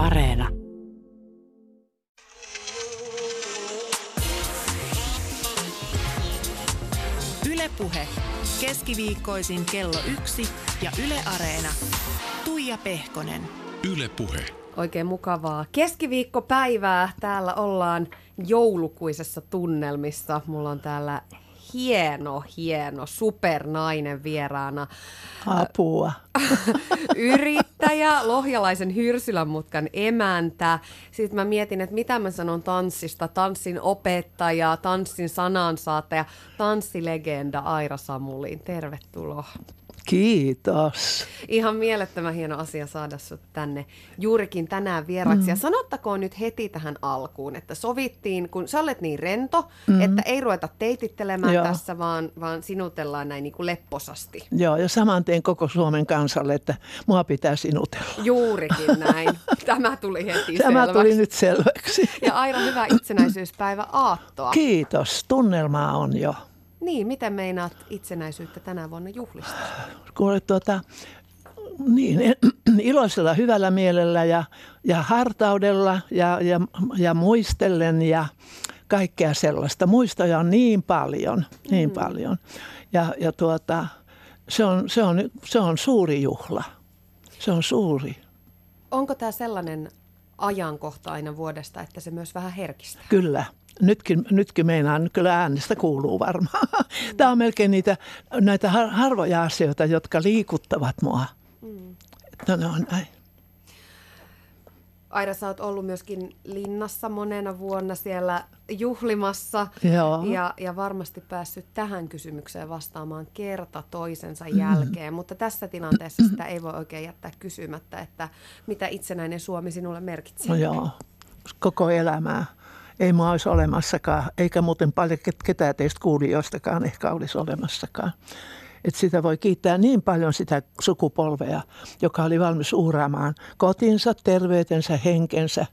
Areena. Ylepuhe keskiviikkoisin kello yksi ja Yle Areena. Tuija Pehkonen. Yle Puhe. Oikein mukavaa keskiviikkopäivää. Täällä ollaan joulukuisessa tunnelmissa. Mulla on täällä hieno, hieno supernainen vieraana. Apua. Yrittäjä, lohjalaisen Hyrsylän mutkan emäntä. Sitten mä mietin, että mitä mä sanon tanssista. Tanssin opettaja, tanssin sanansaattaja, tanssilegenda Aira Samulin. Tervetuloa. Kiitos. Ihan mielettömän hieno asia saada sut tänne juurikin tänään vieraksi. Mm. Ja sanottakoon nyt heti tähän alkuun, että sovittiin, kun sä olet niin rento, mm. että ei ruveta teitittelemään Joo. tässä, vaan, vaan sinutellaan näin niin kuin lepposasti. Joo, ja saman teen koko Suomen kansalle, että mua pitää sinutella. Juurikin näin. Tämä tuli heti Tämä selväksi. tuli nyt selväksi. Ja Aira, hyvää itsenäisyyspäivä Aattoa. Kiitos. Tunnelmaa on jo. Niin, miten meinaat itsenäisyyttä tänä vuonna juhlistaa? Kuule, tuota, niin, iloisella hyvällä mielellä ja, ja hartaudella ja, ja, ja muistellen ja kaikkea sellaista. Muistoja on niin paljon, niin mm. paljon. Ja, ja tuota, se, on, se, on, se on suuri juhla. Se on suuri. Onko tämä sellainen ajankohta aina vuodesta, että se myös vähän herkistää? Kyllä. Nytkin, nytkin meinaan, kyllä äänestä kuuluu varmaan. Mm. Tämä on melkein niitä, näitä harvoja asioita, jotka liikuttavat mua. Mm. No, ne on näin. Aira, sä oot ollut myöskin linnassa monena vuonna siellä juhlimassa Joo. Ja, ja varmasti päässyt tähän kysymykseen vastaamaan kerta toisensa mm. jälkeen, mutta tässä tilanteessa sitä ei voi oikein jättää kysymättä, että mitä itsenäinen Suomi sinulle merkitsee. No joo, koko elämää. Ei mua olisi olemassakaan, eikä muuten paljon ketään teistä kuulijoistakaan ehkä olisi olemassakaan. Että sitä voi kiittää niin paljon sitä sukupolvea, joka oli valmis uhraamaan kotinsa, terveytensä, henkensä.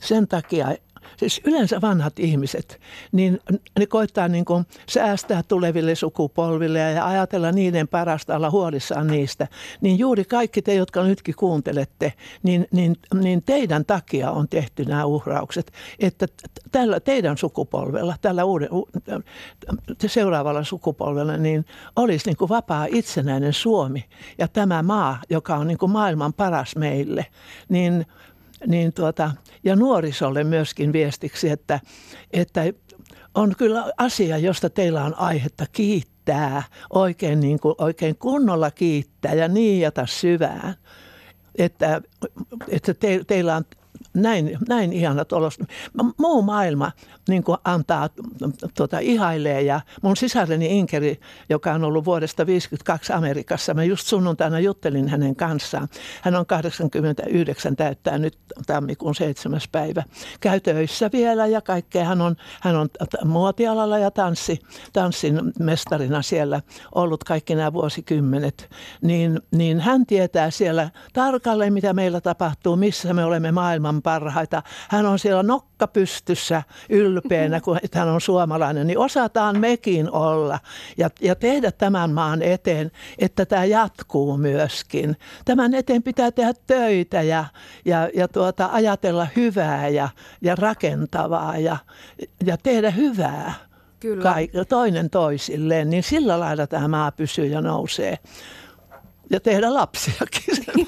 Sen takia siis yleensä vanhat ihmiset, niin ne koittaa niin kuin säästää tuleville sukupolville ja ajatella niiden parasta olla huolissaan niistä. Niin juuri kaikki te, jotka nytkin kuuntelette, niin, niin, niin teidän takia on tehty nämä uhraukset. Että tällä teidän sukupolvella, tällä uuden, seuraavalla sukupolvella, niin olisi niin kuin vapaa itsenäinen Suomi ja tämä maa, joka on niin kuin maailman paras meille, niin niin tuota, ja nuorisolle myöskin viestiksi, että, että on kyllä asia, josta teillä on aihetta kiittää, oikein, niin kuin, oikein kunnolla kiittää ja niijata syvään. Että, että te, teillä on näin, näin ihanat olos. Muu maailma niin kuin antaa, tuota, ihailee ja mun sisareni Inkeri, joka on ollut vuodesta 1952 Amerikassa, mä just sunnuntaina juttelin hänen kanssaan. Hän on 89, täyttää nyt tammikuun 7. päivä. Käy töissä vielä ja kaikkea. Hän on, hän on muotialalla ja tanssi, tanssin mestarina siellä ollut kaikki nämä vuosikymmenet. Niin, niin hän tietää siellä tarkalleen, mitä meillä tapahtuu, missä me olemme maailman parhaita. Hän on siellä nokka pystyssä ylpeänä, kun hän on suomalainen, niin osataan mekin olla ja, ja tehdä tämän maan eteen, että tämä jatkuu myöskin. Tämän eteen pitää tehdä töitä ja, ja, ja tuota, ajatella hyvää ja, ja rakentavaa ja, ja tehdä hyvää. Kyllä. Kaik, toinen toisilleen, niin sillä lailla tämä maa pysyy ja nousee ja tehdä lapsiakin.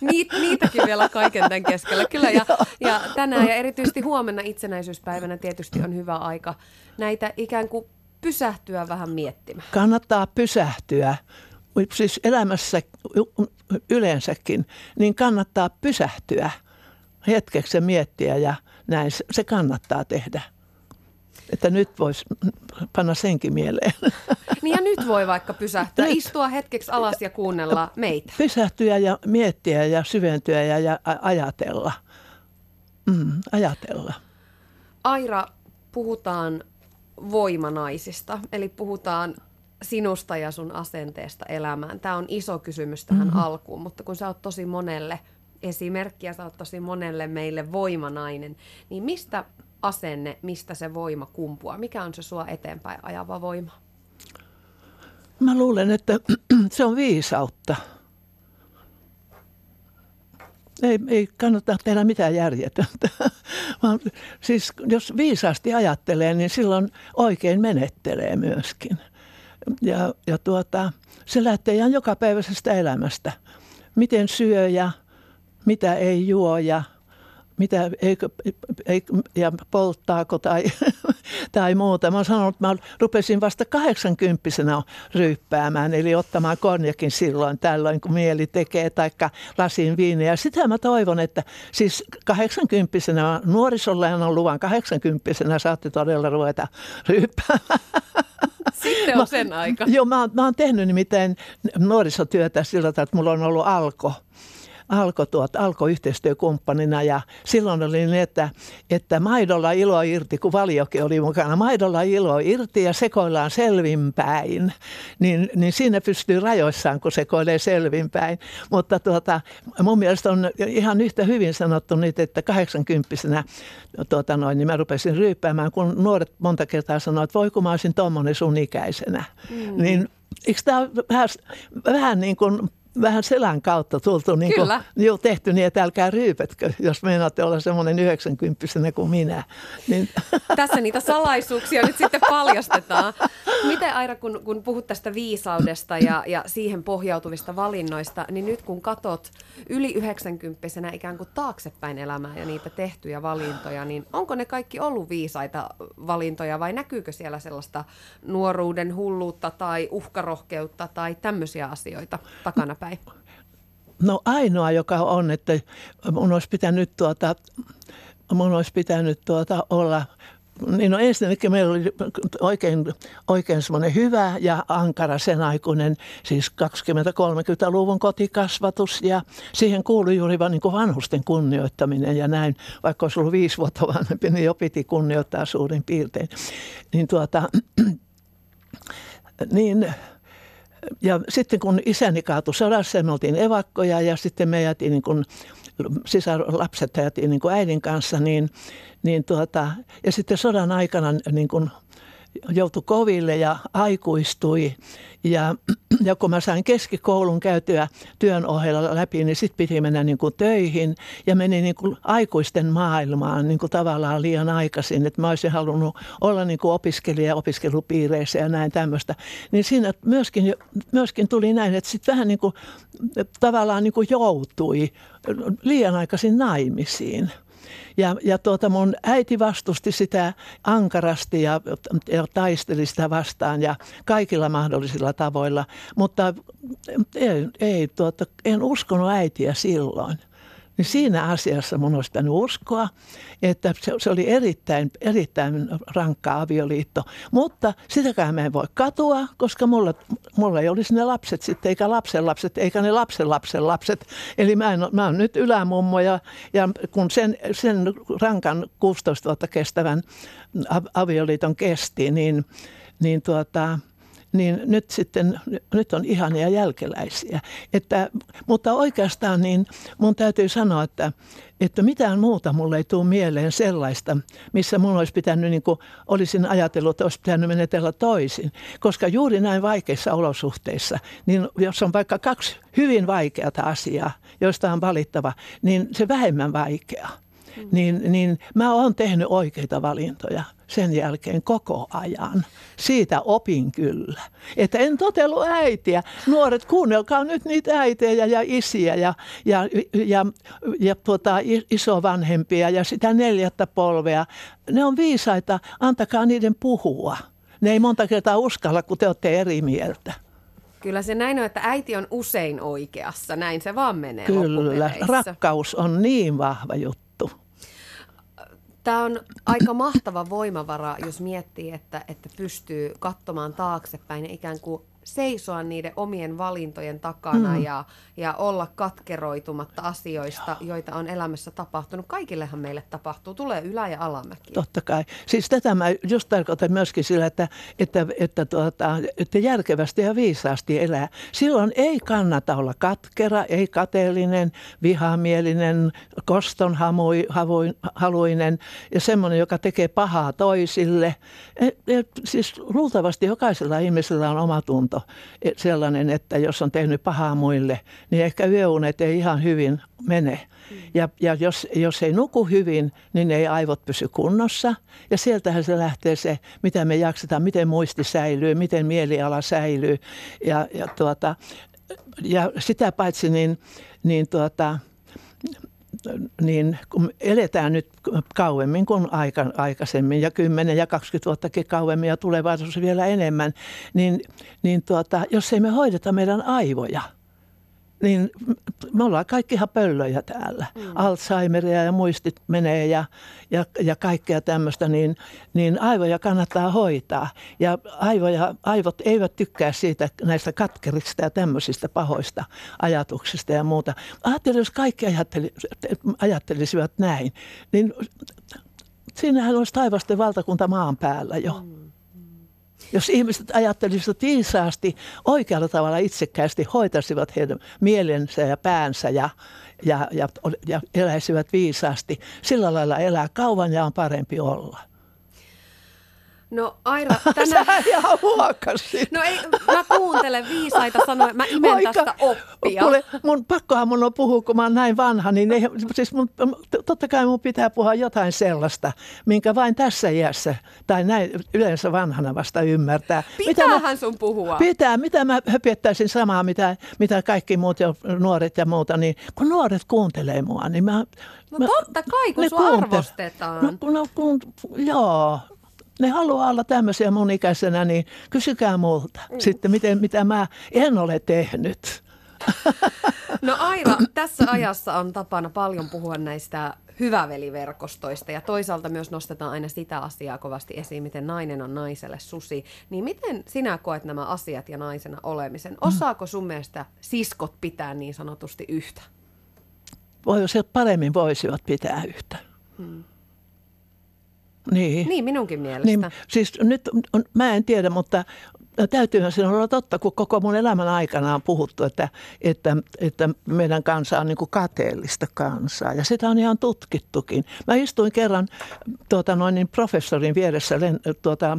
Niit, niitäkin vielä kaiken tämän keskellä. Kyllä ja, ja tänään ja erityisesti huomenna itsenäisyyspäivänä tietysti on hyvä aika näitä ikään kuin pysähtyä vähän miettimään. Kannattaa pysähtyä. Siis elämässä yleensäkin, niin kannattaa pysähtyä hetkeksi miettiä ja näin se kannattaa tehdä. Että nyt voisi panna senkin mieleen. Niin ja nyt voi vaikka pysähtyä, nyt. istua hetkeksi alas ja kuunnella meitä. Pysähtyä ja miettiä ja syventyä ja, ja ajatella. Mm, ajatella. Aira, puhutaan voimanaisista, eli puhutaan sinusta ja sun asenteesta elämään. Tämä on iso kysymys tähän mm-hmm. alkuun, mutta kun sä oot tosi monelle esimerkki ja sä oot tosi monelle meille voimanainen, niin mistä asenne, mistä se voima kumpuaa? Mikä on se sua eteenpäin ajava voima? Mä luulen, että se on viisautta. ei, ei kannata tehdä mitään järjetöntä. Vaan siis jos viisaasti ajattelee, niin silloin oikein menettelee myöskin. Ja, ja tuota, se lähtee ihan jokapäiväisestä elämästä. Miten syö ja mitä ei juo ja mitä, eikö, eikö, ja polttaako tai, tai muuta. Mä sanon, että mä rupesin vasta 80 ryyppäämään, eli ottamaan konjakin silloin tällöin, kun mieli tekee, taikka lasin viiniä. Sitä mä toivon, että siis 80 nuorisolla on luvan 80 saatte todella ruveta ryyppäämään. Sitten on sen aika. Joo, mä, mä oon tehnyt nimittäin nuorisotyötä sillä tavalla, että mulla on ollut alko alkoi tuot, alko yhteistyökumppanina ja silloin oli niin, että, että maidolla ilo irti, kun valiokin oli mukana, maidolla ilo irti ja sekoillaan selvinpäin, niin, niin siinä pystyy rajoissaan, kun sekoilee selvinpäin. Mutta tuota, mun mielestä on ihan yhtä hyvin sanottu nyt, että 80 tuota noin, niin mä rupesin ryyppäämään, kun nuoret monta kertaa sanoivat, että voi kun mä olisin tuommoinen sun ikäisenä. Mm. Niin eikö tämä vähän, vähän niin kuin vähän selän kautta tultu niin kuin, jo tehty niin, että älkää ryypetkö, jos meinaatte olla semmoinen 90 kuin minä. Niin. Tässä niitä salaisuuksia nyt sitten paljastetaan. Miten Aira, kun, kun puhut tästä viisaudesta ja, ja siihen pohjautuvista valinnoista, niin nyt kun katot yli 90 ikään kuin taaksepäin elämää ja niitä tehtyjä valintoja, niin onko ne kaikki ollut viisaita valintoja vai näkyykö siellä sellaista nuoruuden hulluutta tai uhkarohkeutta tai tämmöisiä asioita takana päin? No ainoa, joka on, että mun olisi pitänyt, tuota, mun olisi pitänyt tuota olla niin no ensinnäkin meillä oli oikein, oikein semmoinen hyvä ja ankara sen aikuinen, siis 20-30-luvun kotikasvatus ja siihen kuului juuri vain niin vanhusten kunnioittaminen ja näin, vaikka olisi ollut viisi vuotta vanhempi, niin jo piti kunnioittaa suurin piirtein. Niin tuota, niin ja sitten kun isäni kaatui sodassa, me oltiin evakkoja ja sitten me jätiin niin kuin sisarlapset jätiin niin äidin kanssa, niin, niin tuota, ja sitten sodan aikana niin kuin joutui koville ja aikuistui. Ja, ja kun mä sain keskikoulun käytyä työn ohella läpi, niin sitten piti mennä niin kuin töihin ja meni niin kuin aikuisten maailmaan niin kuin tavallaan liian aikaisin. Että mä olisin halunnut olla niin kuin opiskelija opiskelupiireissä ja näin tämmöistä. Niin siinä myöskin, myöskin tuli näin, että sitten vähän niin kuin tavallaan niin kuin joutui liian aikaisin naimisiin. Ja, ja tuota mun äiti vastusti sitä ankarasti ja, ja taisteli sitä vastaan ja kaikilla mahdollisilla tavoilla. Mutta ei, ei tuota, en uskonut äitiä silloin. Niin siinä asiassa mun olisi pitänyt uskoa, että se, se oli erittäin, erittäin rankka avioliitto. Mutta sitäkään mä en voi katua, koska mulla, mulla ei olisi ne lapset sitten, eikä lapsen lapset, eikä ne lapsen lapsen lapset. Eli mä, en, mä oon nyt ylämummo ja, ja kun sen, sen rankan 16 vuotta kestävän avioliiton kesti, niin, niin tuota, niin nyt sitten, nyt on ihania jälkeläisiä. Että, mutta oikeastaan niin mun täytyy sanoa, että, että mitään muuta mulle ei tule mieleen sellaista, missä mun olisi pitänyt, niin kuin olisin ajatellut, että olisi pitänyt menetellä toisin. Koska juuri näin vaikeissa olosuhteissa, niin jos on vaikka kaksi hyvin vaikeata asiaa, joista on valittava, niin se vähemmän vaikeaa. Mm. Niin, niin mä oon tehnyt oikeita valintoja sen jälkeen koko ajan. Siitä opin kyllä. Että en totellut äitiä. Nuoret, kuunnelkaa nyt niitä äitejä ja isiä ja, ja, ja, ja tuota, isovanhempia ja sitä neljättä polvea. Ne on viisaita, antakaa niiden puhua. Ne ei monta kertaa uskalla, kun te olette eri mieltä. Kyllä se näin on, että äiti on usein oikeassa. Näin se vaan menee Kyllä, rakkaus on niin vahva juttu. Tämä on aika mahtava voimavara, jos miettii, että, että pystyy katsomaan taaksepäin ja ikään kuin seisoa niiden omien valintojen takana mm. ja, ja olla katkeroitumatta asioista, joita on elämässä tapahtunut. Kaikillehan meille tapahtuu, tulee ylä- ja alamäki. Totta kai. Siis tätä mä just tarkoitan myöskin sillä, että, että, että, tuota, että järkevästi ja viisaasti elää. Silloin ei kannata olla katkera, ei kateellinen, vihamielinen, kostonhaluinen ja semmoinen, joka tekee pahaa toisille. Et, et, siis luultavasti jokaisella ihmisellä on oma tunto sellainen, että jos on tehnyt pahaa muille, niin ehkä yöunet ei ihan hyvin mene. Mm. Ja, ja jos, jos ei nuku hyvin, niin ei aivot pysy kunnossa. Ja sieltähän se lähtee se, mitä me jaksetaan, miten muisti säilyy, miten mieliala säilyy. Ja, ja, tuota, ja sitä paitsi niin, niin tuota, niin kun eletään nyt kauemmin kuin aika, aikaisemmin ja 10 ja 20 vuottakin kauemmin ja tulevaisuudessa vielä enemmän, niin, niin tuota, jos ei me hoideta meidän aivoja – niin me ollaan kaikki ihan pöllöjä täällä. Mm. Alzheimeria ja muistit menee ja, ja, ja kaikkea tämmöistä, niin, niin aivoja kannattaa hoitaa. Ja aivoja, aivot eivät tykkää siitä näistä katkerista ja tämmöisistä pahoista ajatuksista ja muuta. Ajattelin, jos kaikki ajatteli, ajattelisivat näin, niin siinähän olisi taivasten valtakunta maan päällä jo. Mm. Jos ihmiset ajattelisivat viisaasti, oikealla tavalla itsekkäästi hoitaisivat heidän mielensä ja päänsä ja, ja, ja, ja eläisivät viisaasti, sillä lailla elää kauan ja on parempi olla. No Aira, tänään... Sä ihan huokasit. No ei, mä kuuntelen viisaita sanoja, mä imen Oika, tästä oppia. Kuule, mun, pakkohan mun on puhua, kun mä oon näin vanha, niin ei, siis mun, totta kai mun pitää puhua jotain sellaista, minkä vain tässä iässä, tai näin yleensä vanhana vasta ymmärtää. Pitäähän mä, sun puhua. Pitää, mitä mä höpiettäisin samaa, mitä, mitä kaikki muut jo nuoret ja muuta, niin kun nuoret kuuntelee mua, niin mä... No mä, totta kai, kun sua arvostetaan. No, no, kun, joo, ne haluaa olla tämmöisiä mun ikäisenä, niin kysykää multa mm. sitten, miten, mitä mä en ole tehnyt. No Aira, tässä ajassa on tapana paljon puhua näistä hyväveliverkostoista ja toisaalta myös nostetaan aina sitä asiaa kovasti esiin, miten nainen on naiselle susi. Niin miten sinä koet nämä asiat ja naisena olemisen? Osaako sun mielestä siskot pitää niin sanotusti yhtä? Voi, paremmin voisivat pitää yhtä. Hmm. Niin. niin, minunkin mielestä. Niin, siis nyt, mä en tiedä, mutta täytyyhän se olla totta, kun koko mun elämän aikana on puhuttu, että, että, että meidän kansa on niin kuin kateellista kansaa. Ja sitä on ihan tutkittukin. Mä istuin kerran tuota, noin niin professorin vieressä tuota,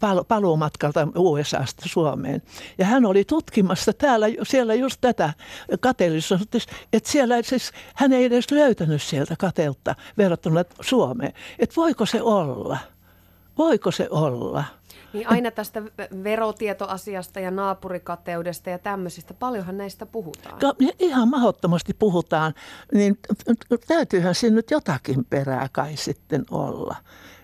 pal- paluumatkalta USAsta Suomeen. Ja hän oli tutkimassa täällä, siellä just tätä kateellisuutta, että siellä siis hän ei edes löytänyt sieltä kateutta verrattuna Suomeen. Että voiko se olla? Voiko se olla? Niin aina tästä verotietoasiasta ja naapurikateudesta ja tämmöisistä, paljonhan näistä puhutaan. Ka- ihan mahdottomasti puhutaan, niin täytyyhän siinä nyt jotakin perää kai sitten olla.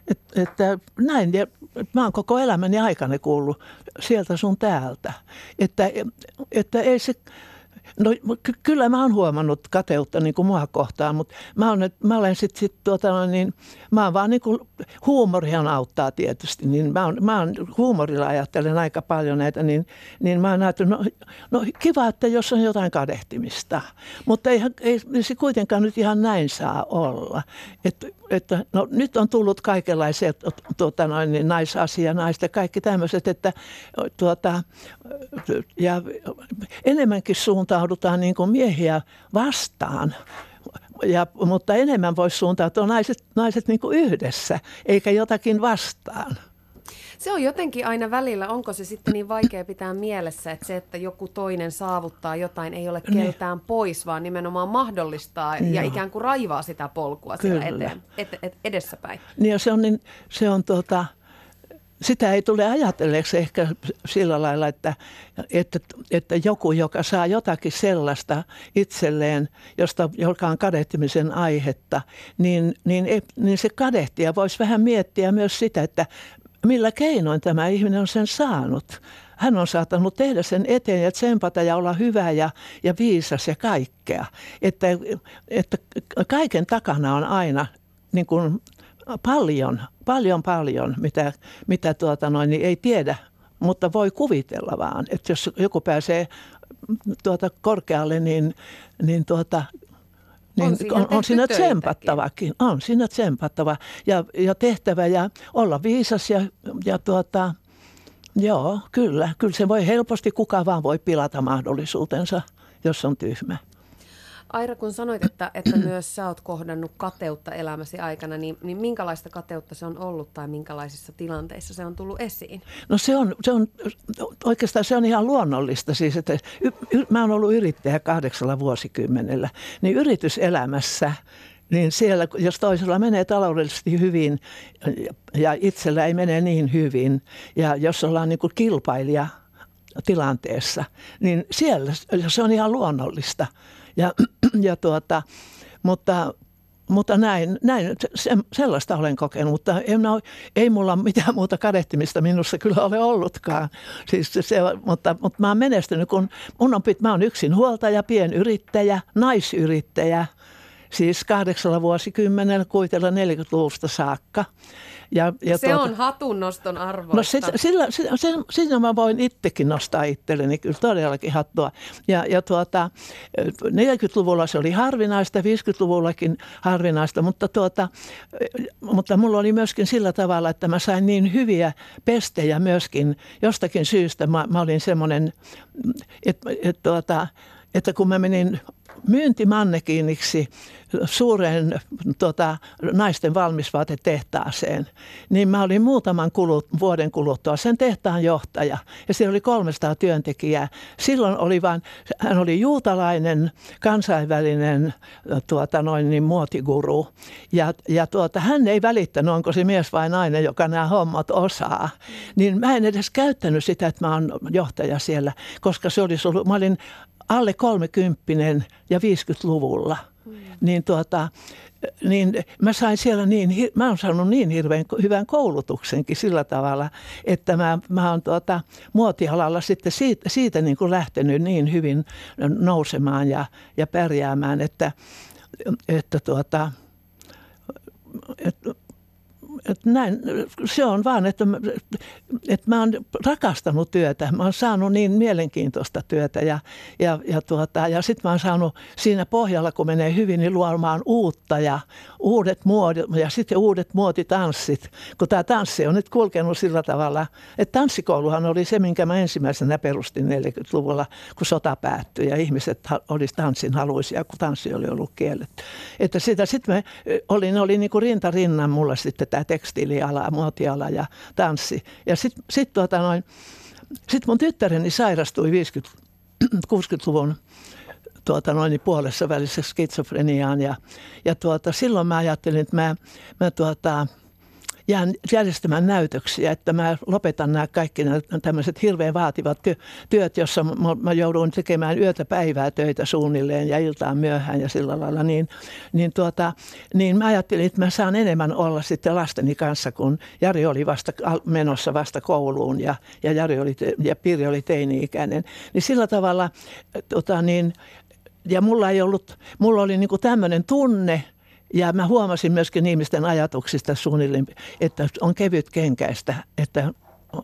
Et, että näin, ja mä oon koko elämäni aikana kuullut sieltä sun täältä, että, että ei se No ky- kyllä mä oon huomannut kateutta niin kuin mua kohtaan, mutta mä, on, mä olen sitten sit, tuota, niin, mä oon vaan niin kuin, huumorihan auttaa tietysti, niin mä, on, mä on, huumorilla ajattelen aika paljon näitä, niin, niin mä oon no, no kiva, että jos on jotain kadehtimista, mutta ei, ei se kuitenkaan nyt ihan näin saa olla. Että, että no, nyt on tullut kaikenlaisia tuota, noin, niin naisasia, naista, kaikki tämmöiset, että tuota, ja enemmänkin suuntaudutaan niin kuin miehiä vastaan. Ja, mutta enemmän voisi suuntautua naiset, naiset niin kuin yhdessä, eikä jotakin vastaan. Se on jotenkin aina välillä, onko se sitten niin vaikea pitää mielessä, että se, että joku toinen saavuttaa jotain, ei ole keltään niin. pois, vaan nimenomaan mahdollistaa Joo. ja ikään kuin raivaa sitä polkua Kyllä. siellä eteen, et, et, edessäpäin. Niin ja se on, niin, se on tuota, sitä ei tule ajatelleeksi ehkä sillä lailla, että, että, että joku, joka saa jotakin sellaista itselleen, josta, joka on kadehtimisen aihetta, niin, niin, niin se kadehtija voisi vähän miettiä myös sitä, että millä keinoin tämä ihminen on sen saanut. Hän on saattanut tehdä sen eteen ja tsempata ja olla hyvä ja, ja viisas ja kaikkea. Että, että kaiken takana on aina niin kuin paljon, paljon, paljon, mitä, mitä tuota noin, niin ei tiedä, mutta voi kuvitella vaan, että jos joku pääsee tuota korkealle, niin, niin tuota, niin on siinä, on, on siinä tsempattavakin. On siinä tsempattava ja, ja tehtävä ja olla viisas ja, ja tuota, joo, kyllä. Kyllä se voi helposti, kuka vaan voi pilata mahdollisuutensa, jos on tyhmä. Aira, kun sanoit, että, että myös sä oot kohdannut kateutta elämäsi aikana, niin, niin minkälaista kateutta se on ollut tai minkälaisissa tilanteissa se on tullut esiin? No se on, se on oikeastaan se on ihan luonnollista. Siis, että y, y, mä oon ollut yrittäjä kahdeksalla vuosikymmenellä, niin yrityselämässä niin siellä, jos toisella menee taloudellisesti hyvin ja itsellä ei mene niin hyvin, ja jos ollaan niin kuin kilpailija tilanteessa, niin siellä se on ihan luonnollista. Ja, ja tuota, mutta mutta näin, näin se, sellaista olen kokenut, mutta en, ei mulla mitään muuta kadehtimista minussa kyllä ole ollutkaan. Siis se, mutta, mutta mä oon menestynyt, kun mun on, mä oon yksin huoltaja, pienyrittäjä, naisyrittäjä, siis kahdeksalla vuosikymmenellä kuitella 40-luvusta saakka. Ja, ja se tuota, on hatunnoston arvoista. No sit, sillä, sillä, sillä, sillä mä voin itsekin nostaa itselleni kyllä todellakin hattua. Ja, ja tuota, 40-luvulla se oli harvinaista, 50-luvullakin harvinaista, mutta, tuota, mutta mulla oli myöskin sillä tavalla, että mä sain niin hyviä pestejä myöskin jostakin syystä. Mä, mä olin semmoinen, että et, tuota, että kun mä menin myyntimannekiiniksi suureen tota, naisten valmisvaatetehtaaseen, niin mä olin muutaman kulut, vuoden kuluttua sen tehtaan johtaja. Ja siellä oli 300 työntekijää. Silloin oli vain, hän oli juutalainen, kansainvälinen tuota, noin niin, muotiguru. Ja, ja tuota, hän ei välittänyt, onko se mies vai nainen, joka nämä hommat osaa. Niin mä en edes käyttänyt sitä, että mä oon johtaja siellä, koska se olisi ollut, mä olin alle kolmekymppinen ja 50-luvulla, mm. niin, tuota, niin mä sain siellä niin, mä oon saanut niin hirveän hyvän koulutuksenkin sillä tavalla, että mä, mä oon tuota, muotialalla sitten siitä, siitä niin kuin lähtenyt niin hyvin nousemaan ja, ja pärjäämään, että, että tuota, että että näin, se on vaan, että, että mä oon rakastanut työtä. Mä oon saanut niin mielenkiintoista työtä ja, ja, ja, tuota, ja sitten mä oon saanut siinä pohjalla, kun menee hyvin, niin luomaan uutta ja uudet muodit ja sitten uudet muotitanssit. Kun tämä tanssi on nyt kulkenut sillä tavalla, että tanssikouluhan oli se, minkä mä ensimmäisenä perustin 40-luvulla, kun sota päättyi ja ihmiset olisi tanssin haluisia, kun tanssi oli ollut kielletty. Että sitä sitten me olin, oli niin kuin rinta rinnan mulla sitten tämä tekstiiliala, muotiala ja tanssi. Ja sitten sit tuota sit mun tyttäreni sairastui 50, 60-luvun tuota noin puolessa välissä skitsofreniaan ja, ja tuota, silloin mä ajattelin, että mä, mä tuota, jään järjestämään näytöksiä, että mä lopetan nämä kaikki nämä tämmöiset hirveän vaativat työt, jossa mä, joudun tekemään yötä päivää töitä suunnilleen ja iltaan myöhään ja sillä lailla, niin, niin, tuota, niin mä ajattelin, että mä saan enemmän olla sitten lasteni kanssa, kun Jari oli vasta menossa vasta kouluun ja, ja, Jari oli, ja Pirri oli teini-ikäinen. Niin sillä tavalla, tota, niin, ja mulla ei ollut, mulla oli niin tämmöinen tunne, ja mä huomasin myöskin ihmisten ajatuksista suunnilleen, että on kevyt kenkäistä, että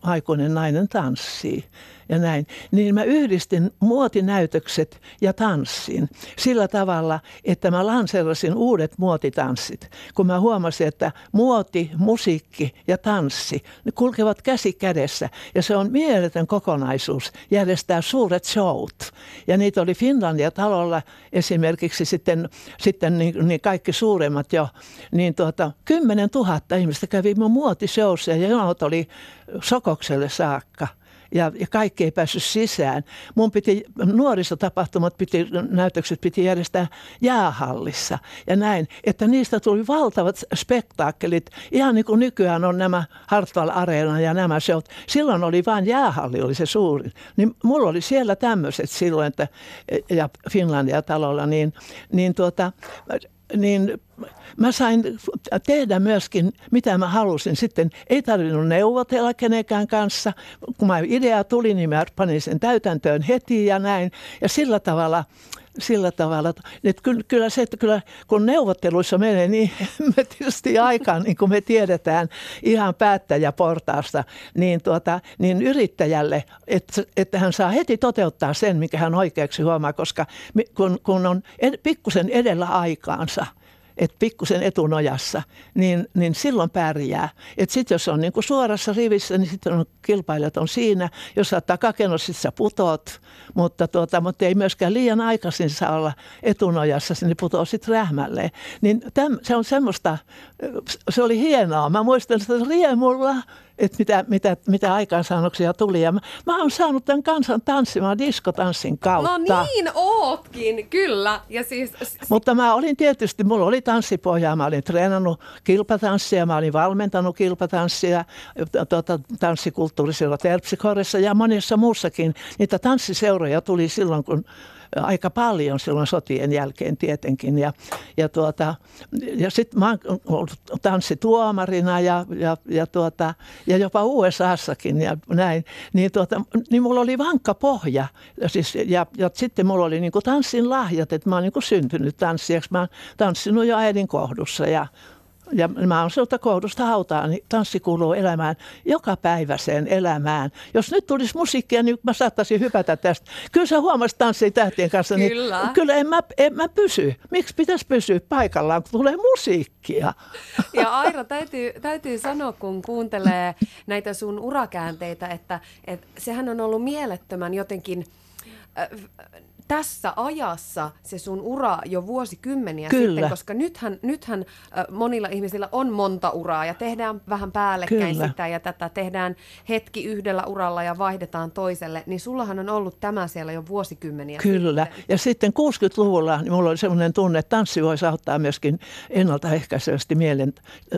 aikuinen nainen tanssii ja näin, niin mä yhdistin muotinäytökset ja tanssin sillä tavalla, että mä lanseerasin uudet muotitanssit. Kun mä huomasin, että muoti, musiikki ja tanssi, ne kulkevat käsi kädessä ja se on mieletön kokonaisuus järjestää suuret showt. Ja niitä oli Finlandia talolla esimerkiksi sitten, sitten niin, niin kaikki suuremmat jo, niin tuota, 10 000 ihmistä kävi mun muotishowssa ja jonot oli Sokokselle saakka ja, ja kaikki ei päässyt sisään. Mun piti, nuorisotapahtumat piti, näytökset piti järjestää jäähallissa ja näin, että niistä tuli valtavat spektaakkelit, ihan niin kuin nykyään on nämä Hartwall Areena ja nämä showt. Silloin oli vain jäähalli, oli se suurin. Niin mulla oli siellä tämmöiset silloin, että, ja Finlandia talolla, niin, niin tuota, niin mä sain tehdä myöskin, mitä mä halusin. Sitten ei tarvinnut neuvotella kenenkään kanssa. Kun mä idea tuli, niin mä panin sen täytäntöön heti ja näin. Ja sillä tavalla sillä tavalla, että kyllä se, että kyllä kun neuvotteluissa menee niin tietysti aikaan, niin kuin me tiedetään ihan päättäjäportaasta, niin, tuota, niin yrittäjälle, että, että hän saa heti toteuttaa sen, mikä hän oikeaksi huomaa, koska kun, kun on ed, pikkusen edellä aikaansa – että pikkusen etunojassa, niin, niin silloin pärjää. Että sitten jos on niin kuin suorassa rivissä, niin sitten on kilpailijat on siinä. Jos sä takakennossa, sitten sä putoat, mutta, tuota, mutta ei myöskään liian aikaisin saa olla etunojassa, niin putoo sitten rähmälleen. Niin täm, se on semmoista, se oli hienoa. Mä muistan sitä riemulla että mitä, mitä, mitä aikaansaannoksia tuli. Ja mä, mä oon saanut tämän kansan tanssimaan diskotanssin kautta. No niin, ootkin, kyllä. Ja siis... Mutta mä olin tietysti, mulla oli tanssipohjaa, mä olin treenannut kilpatanssia, mä olin valmentanut kilpatanssia tuota, tanssikulttuurisella Terpsikorissa ja monessa muussakin. Niitä tanssiseuroja tuli silloin, kun aika paljon silloin sotien jälkeen tietenkin. Ja, ja, tuota, ja sitten mä oon ollut tanssituomarina ja, ja, ja, tuota, ja jopa USAssakin ja näin. Niin, tuota, niin mulla oli vankka pohja. Ja, siis, ja, ja sitten mulla oli niin tanssin lahjat, että mä oon niin syntynyt tanssijaksi. Mä oon tanssinut jo äidin kohdussa ja ja mä oon siltä koulusta hautaa, niin tanssi kuuluu elämään joka päiväiseen elämään. Jos nyt tulisi musiikkia, niin mä saattaisin hypätä tästä. Kyllä sä huomasit tanssiin tähtien kanssa, niin kyllä, kyllä en, mä, en mä pysy. Miksi pitäisi pysyä paikallaan, kun tulee musiikkia? Ja Aira, täytyy, täytyy sanoa, kun kuuntelee näitä sun urakäänteitä, että, että sehän on ollut mielettömän jotenkin äh, tässä ajassa se sun ura jo vuosikymmeniä Kyllä. sitten, koska nythän, nythän monilla ihmisillä on monta uraa ja tehdään vähän päällekkäin Kyllä. sitä ja tätä, tehdään hetki yhdellä uralla ja vaihdetaan toiselle, niin sullahan on ollut tämä siellä jo vuosikymmeniä Kyllä, sitten. ja sitten 60-luvulla niin mulla oli sellainen tunne, että tanssi voisi auttaa myöskin ennaltaehkäisevästi mielen,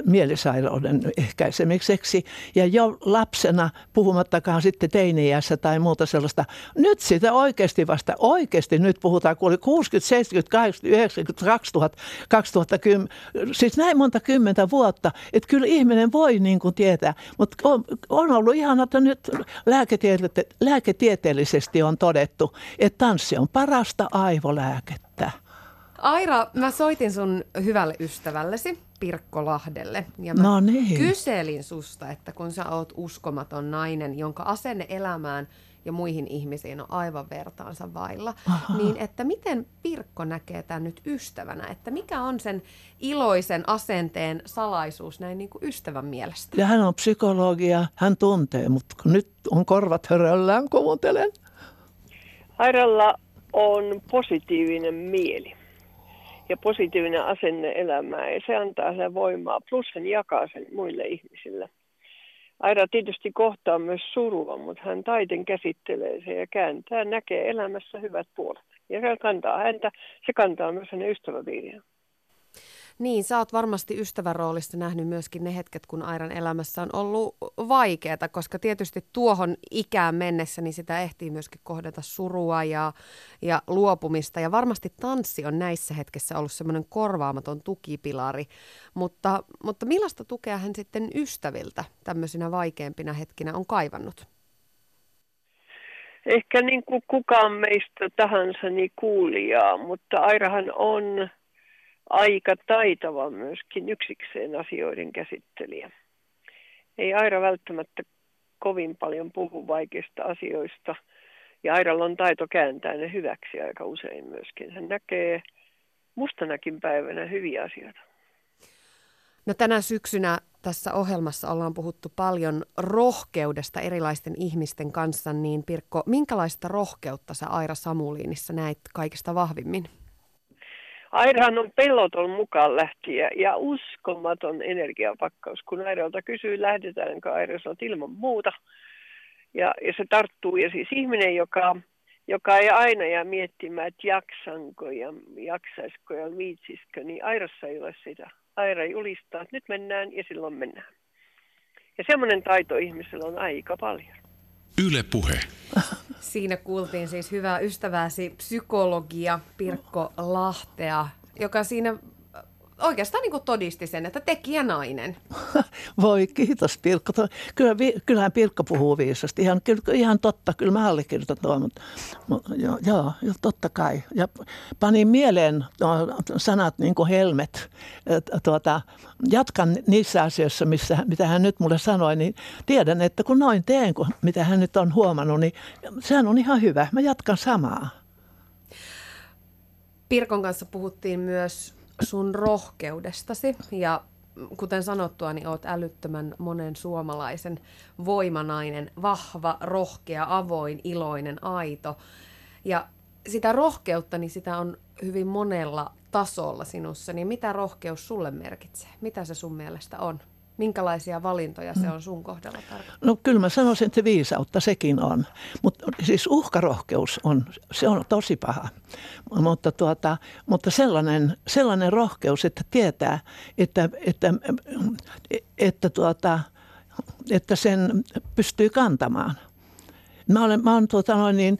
mielisairauden ehkäisemiseksi ja jo lapsena, puhumattakaan sitten teiniässä tai muuta sellaista, nyt sitä oikeasti vasta oikeasti oikeasti nyt puhutaan, kun oli 60, 70, 80, 90, 2000, 2010, siis näin monta kymmentä vuotta, että kyllä ihminen voi niin kuin tietää, mutta on, on ollut ihan, että nyt lääketiete- lääketieteellisesti on todettu, että tanssi on parasta aivolääkettä. Aira, mä soitin sun hyvälle ystävällesi Pirkko Lahdelle ja mä no niin. kyselin susta, että kun sä oot uskomaton nainen, jonka asenne elämään – ja muihin ihmisiin on aivan vertaansa vailla. Aha. Niin että miten Pirkko näkee tämän nyt ystävänä? Että mikä on sen iloisen asenteen salaisuus näin niin kuin ystävän mielestä? Ja hän on psykologia, hän tuntee, mutta nyt on korvat höröllään, kuuntelen. Airalla on positiivinen mieli ja positiivinen asenne elämään ja se antaa sen voimaa, plus hän jakaa sen muille ihmisille. Aira tietysti kohtaa myös surua, mutta hän taiten käsittelee se ja kääntää, näkee elämässä hyvät puolet. Ja se kantaa häntä, se kantaa myös hänen ystäväpiiriään. Niin, sä oot varmasti ystävän roolista nähnyt myöskin ne hetket, kun Airan elämässä on ollut vaikeaa, koska tietysti tuohon ikään mennessä niin sitä ehtii myöskin kohdata surua ja, ja luopumista. Ja varmasti tanssi on näissä hetkessä ollut semmoinen korvaamaton tukipilari. Mutta, mutta millaista tukea hän sitten ystäviltä tämmöisinä vaikeampina hetkinä on kaivannut? Ehkä niin kuin kukaan meistä tahansa niin kuulijaa, mutta Airahan on aika taitava myöskin yksikseen asioiden käsittelijä. Ei Aira välttämättä kovin paljon puhu vaikeista asioista. Ja Airalla on taito kääntää ne hyväksi aika usein myöskin. Hän näkee mustanakin päivänä hyviä asioita. No tänä syksynä tässä ohjelmassa ollaan puhuttu paljon rohkeudesta erilaisten ihmisten kanssa, niin Pirkko, minkälaista rohkeutta sä Aira Samuliinissa näet kaikista vahvimmin? Airahan on peloton mukaan lähtiä ja uskomaton energiapakkaus. Kun Airalta kysyy, lähdetäänkö Aira sanoo, ilman muuta. Ja, ja se tarttuu. Ja siis ihminen, joka, joka ei aina jää miettimään, että jaksanko ja jaksaisiko ja viitsiskö, niin Airassa ei ole sitä. Aira julistaa, että nyt mennään ja silloin mennään. Ja semmoinen taito ihmisellä on aika paljon. Yle Puhe. Siinä kuultiin siis hyvää ystävääsi psykologia Pirkko Lahtea, joka siinä oikeastaan niin todisti sen, että tekijä nainen. Voi, kiitos Pirkko. Kyllä, kyllähän Pirkko puhuu viisasti. Ihan, ihan totta, kyllä mä allekirjoitan tuo, mutta, mutta joo, joo, totta kai. Ja panin mieleen sanat niin kuin helmet. Tuota, jatkan niissä asioissa, missä, mitä hän nyt mulle sanoi, niin tiedän, että kun noin teen, kun, mitä hän nyt on huomannut, niin sehän on ihan hyvä. Mä jatkan samaa. Pirkon kanssa puhuttiin myös sun rohkeudestasi ja kuten sanottua, niin oot älyttömän monen suomalaisen voimanainen, vahva, rohkea, avoin, iloinen, aito. Ja sitä rohkeutta, niin sitä on hyvin monella tasolla sinussa. Niin mitä rohkeus sulle merkitsee? Mitä se sun mielestä on? Minkälaisia valintoja se on sun kohdalla tarkoittaa? No kyllä mä sanoisin, että viisautta sekin on. Mutta siis uhkarohkeus on, se on tosi paha. Mutta, tuota, mutta sellainen, sellainen rohkeus, että tietää, että, että, että, tuota, että sen pystyy kantamaan. Mä olen, mä olen tuota noin niin,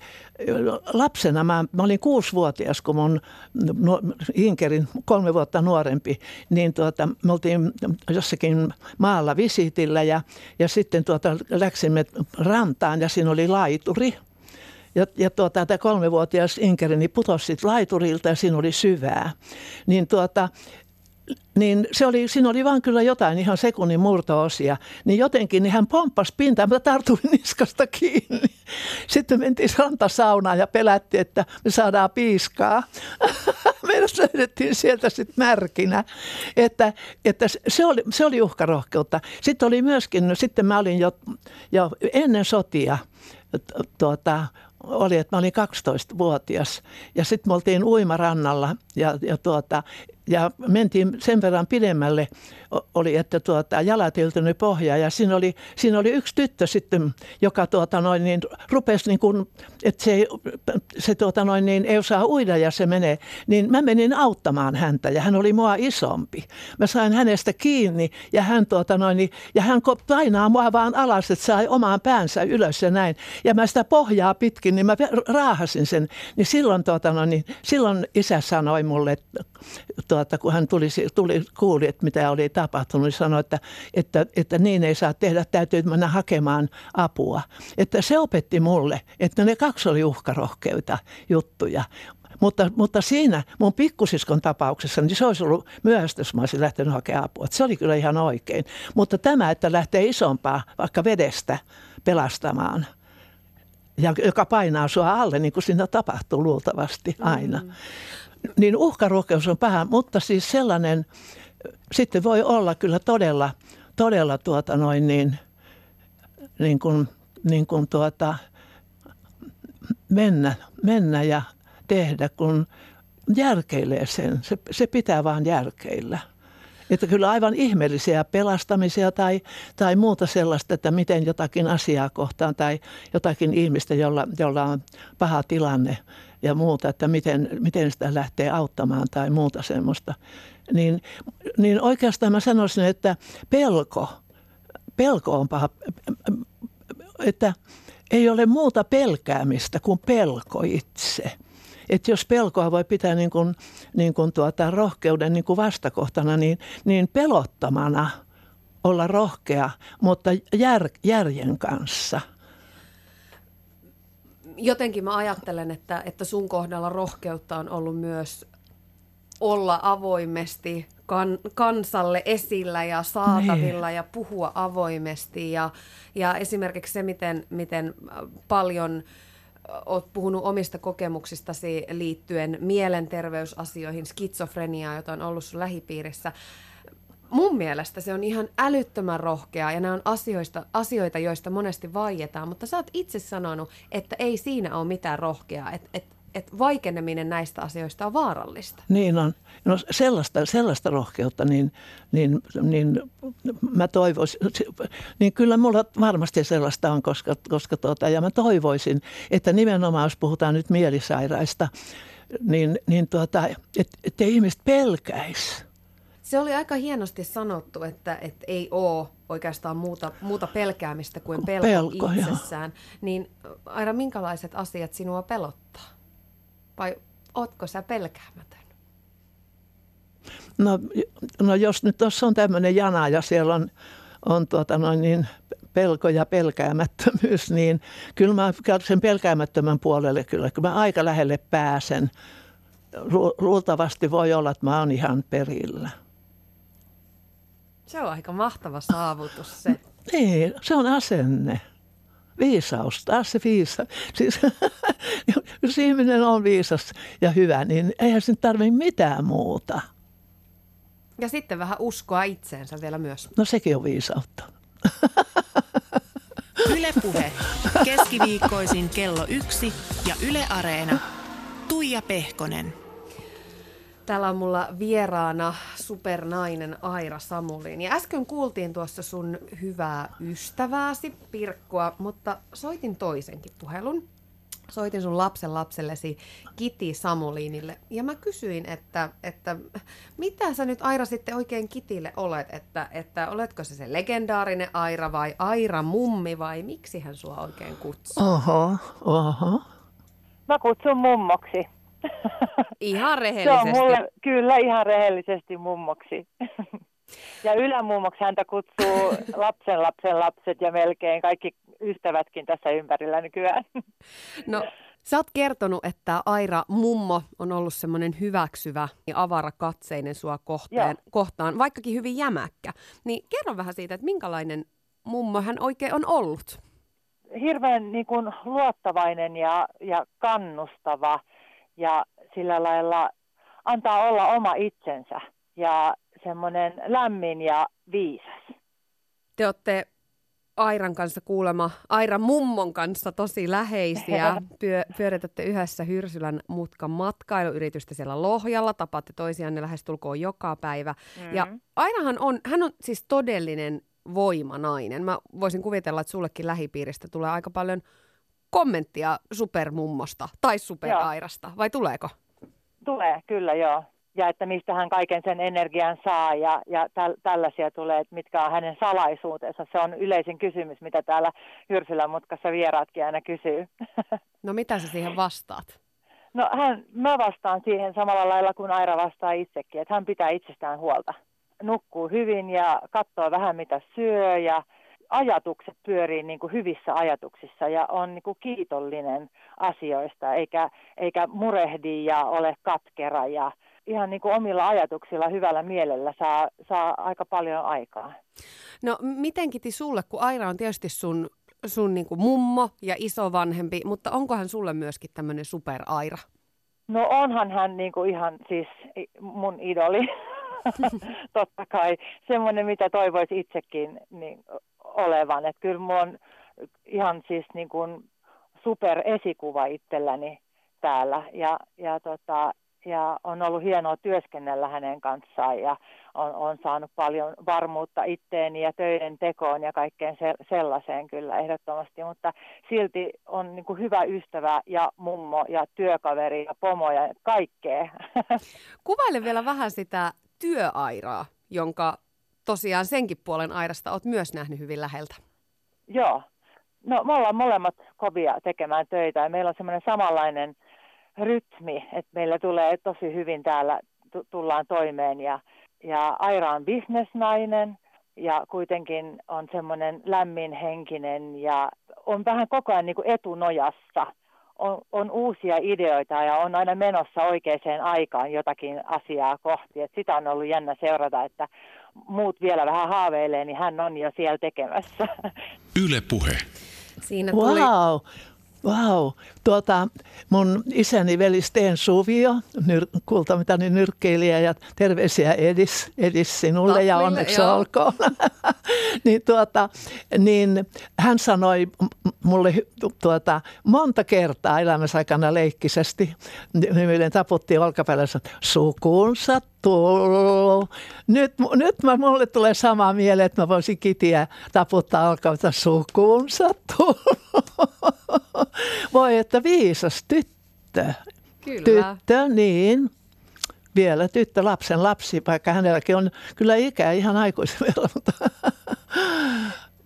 lapsena, mä, mä olin kuusivuotias, kun mun no, Inkerin kolme vuotta nuorempi, niin tuota, me oltiin jossakin maalla visitillä ja, ja sitten tuota, läksimme rantaan ja siinä oli laituri. Ja, ja tuota, tämä kolmevuotias Inkeri niin putosi laiturilta ja siinä oli syvää. Niin tuota, niin se oli, siinä oli vaan kyllä jotain ihan sekunnin murtoosia. Niin jotenkin niin hän pomppasi pintaan, mutta tartuin niskasta kiinni. Sitten mentiin rantasaunaan ja pelättiin, että me saadaan piiskaa. Meidät löydettiin sieltä sitten märkinä. Että, että se, oli, se oli uhkarohkeutta. Sitten oli myöskin, no sitten mä olin jo, jo ennen sotia tuota, oli, että mä olin 12-vuotias ja sitten me oltiin uimarannalla ja, ja, tuota, ja mentiin sen verran pidemmälle, oli, että tuota, jalat yltynyt pohjaa ja siinä oli, siinä oli yksi tyttö sitten, joka tuota, noin, niin, rupesi niin kuin, että se, se tuota, noin, niin, ei osaa uida ja se menee, niin mä menin auttamaan häntä ja hän oli mua isompi. Mä sain hänestä kiinni ja hän, tuota, noin, niin, ja hän painaa mua vaan alas, että sai omaan päänsä ylös ja näin. Ja mä sitä pohjaa pitkin, niin mä raahasin sen. Niin silloin, tuota, noin, niin, silloin isä sanoi mulle, että tuota, kun hän tuli, tuli, kuuli, että mitä oli tapahtunut, niin sanoi, että, että, että niin ei saa tehdä, täytyy mennä hakemaan apua. Että se opetti mulle, että ne kaksi oli uhkarohkeita juttuja. Mutta, mutta siinä mun pikkusiskon tapauksessa, niin se olisi ollut myöhäistä, jos mä olisin lähtenyt hakemaan apua. Että se oli kyllä ihan oikein. Mutta tämä, että lähtee isompaa, vaikka vedestä pelastamaan, ja joka painaa sua alle, niin kuin siinä tapahtuu luultavasti aina. Mm niin uhkarohkeus on paha, mutta siis sellainen sitten voi olla kyllä todella, todella tuota noin niin, niin kuin, niin kuin tuota, mennä, mennä ja tehdä, kun järkeilee sen. Se, se pitää vaan järkeillä. Että kyllä aivan ihmeellisiä pelastamisia tai, tai muuta sellaista, että miten jotakin asiaa kohtaan tai jotakin ihmistä, jolla, jolla on paha tilanne ja muuta, että miten, miten sitä lähtee auttamaan tai muuta semmoista. Niin, niin oikeastaan mä sanoisin, että pelko, pelko on paha, että ei ole muuta pelkäämistä kuin pelko itse. Että jos pelkoa voi pitää niin kuin, niin kuin tuota rohkeuden niin kuin vastakohtana, niin, niin pelottamana olla rohkea, mutta jär, järjen kanssa – jotenkin mä ajattelen, että, että sun kohdalla rohkeutta on ollut myös olla avoimesti kan, kansalle esillä ja saatavilla niin. ja puhua avoimesti. Ja, ja esimerkiksi se, miten, miten paljon olet puhunut omista kokemuksistasi liittyen mielenterveysasioihin, skitsofreniaan, jota on ollut sun lähipiirissä mun mielestä se on ihan älyttömän rohkea ja nämä on asioista, asioita, joista monesti vaietaan, mutta sä oot itse sanonut, että ei siinä ole mitään rohkeaa, että et, et vaikeneminen näistä asioista on vaarallista. Niin on. No sellaista, sellaista rohkeutta, niin, niin, niin mä toivoisin, niin kyllä mulla varmasti sellaista on, koska, koska tuota, ja mä toivoisin, että nimenomaan jos puhutaan nyt mielisairaista, niin, niin tuota, että et ihmiset pelkäisi se oli aika hienosti sanottu, että, että ei ole oikeastaan muuta, muuta pelkäämistä kuin pelko, pelko itsessään. Jo. Niin Aira, minkälaiset asiat sinua pelottaa? Vai ootko sä pelkäämätön? No, no jos nyt tuossa on tämmöinen jana ja siellä on, on tuota noin niin pelko ja pelkäämättömyys, niin kyllä mä käyn sen pelkäämättömän puolelle kyllä. Kyllä mä aika lähelle pääsen. Luultavasti voi olla, että mä oon ihan perillä. Se on aika mahtava saavutus se. Niin, se on asenne. Viisaus, taas se viisa. Siis, jos ihminen on viisas ja hyvä, niin eihän sen tarvitse mitään muuta. Ja sitten vähän uskoa itseensä vielä myös. No sekin on viisautta. Ylepuhe keskiviikkoisin kello yksi ja Yle Areena. Tuija Pehkonen. Täällä on mulla vieraana supernainen Aira Samulin. Ja äsken kuultiin tuossa sun hyvää ystävääsi Pirkkoa, mutta soitin toisenkin puhelun. Soitin sun lapsen lapsellesi Kiti Samuliinille ja mä kysyin, että, että mitä sä nyt Aira sitten oikein Kitille olet, että, että oletko se se legendaarinen Aira vai Aira mummi vai miksi hän sua oikein kutsuu? Oho, oho. Mä kutsun mummoksi. Ihan Se rehellisesti. on mulle kyllä ihan rehellisesti mummoksi. Ja ylämummoksi häntä kutsuu lapsen lapsen lapset ja melkein kaikki ystävätkin tässä ympärillä nykyään. No, sä oot kertonut, että Aira mummo on ollut semmoinen hyväksyvä ja avarakatseinen sua kohtaan, Joo. kohtaan, vaikkakin hyvin jämäkkä. Niin kerro vähän siitä, että minkälainen mummo hän oikein on ollut. Hirveän niin kuin, luottavainen ja, ja kannustava ja sillä lailla antaa olla oma itsensä ja semmoinen lämmin ja viisas. Te olette Airan kanssa kuulema, Aira mummon kanssa tosi läheisiä. Pyö, pyöritätte yhdessä Hyrsylän mutkan matkailuyritystä siellä Lohjalla. Tapaatte toisianne lähestulkoon joka päivä. Mm-hmm. Ja Airahan on, hän on siis todellinen voimanainen. Mä voisin kuvitella, että sullekin lähipiiristä tulee aika paljon kommenttia supermummosta tai superairasta. Vai tuleeko? Tulee, kyllä joo. Ja että mistä hän kaiken sen energian saa ja, ja täl, tällaisia tulee, että mitkä on hänen salaisuutensa. Se on yleisin kysymys, mitä täällä Hyrsylän mutkassa vieraatkin aina kysyy. No mitä sä siihen vastaat? No hän, mä vastaan siihen samalla lailla kuin Aira vastaa itsekin, että hän pitää itsestään huolta. Nukkuu hyvin ja katsoo vähän mitä syö ja ajatukset pyörii niin kuin hyvissä ajatuksissa ja on niin kuin kiitollinen asioista eikä, eikä murehdi ja ole katkera ja ihan niin kuin omilla ajatuksilla hyvällä mielellä saa, saa aika paljon aikaa. No miten kiti sulle, kun Aira on tietysti sun, sun niin kuin mummo ja isovanhempi, mutta onkohan sulle myöskin tämmöinen super-Aira? No onhan hän niin kuin ihan siis mun idoli. Totta kai semmoinen, mitä toivoisi itsekin niin, olevan. Että kyllä mulla on ihan siis niin kuin super esikuva itselläni täällä. Ja, ja, tota, ja on ollut hienoa työskennellä hänen kanssaan ja on, on saanut paljon varmuutta itteeni ja töiden tekoon ja kaikkeen se, sellaiseen kyllä ehdottomasti, mutta silti on niin kuin hyvä ystävä ja mummo ja työkaveri ja pomo ja kaikkea. Kuvaile vielä vähän sitä työairaa, jonka tosiaan senkin puolen airasta oot myös nähnyt hyvin läheltä. Joo. No me ollaan molemmat kovia tekemään töitä ja meillä on semmoinen samanlainen rytmi, että meillä tulee tosi hyvin täällä, tu- tullaan toimeen ja, ja Aira on bisnesnainen ja kuitenkin on semmoinen lämminhenkinen ja on vähän koko ajan niin kuin etunojassa. On, on uusia ideoita ja on aina menossa oikeaan aikaan jotakin asiaa kohti. Et sitä on ollut jännä seurata, että muut vielä vähän haaveilee, niin hän on jo siellä tekemässä. Yle Puhe. Siinä tuli... Wow. Wow. Tuota, mun isäni veli Sten Suvio, nyr- kultamitani nyrkkeilijä ja terveisiä Edis, Edis sinulle ja Taklille, onneksi joo. olkoon. niin, tuota, niin hän sanoi mulle tuota, monta kertaa elämänsä aikana leikkisesti, nimittäin taputti olkapäällä, sukunsa tullut. Nyt, nyt mä, mulle tulee sama mieleen, että mä voisin kitiä taputtaa olkapäällä, sukunsa tullut. Voi, että viisas tyttö. Kyllä. Tyttö, niin. Vielä tyttö, lapsen lapsi, vaikka hänelläkin on kyllä ikä ihan aikuisen verran. Mutta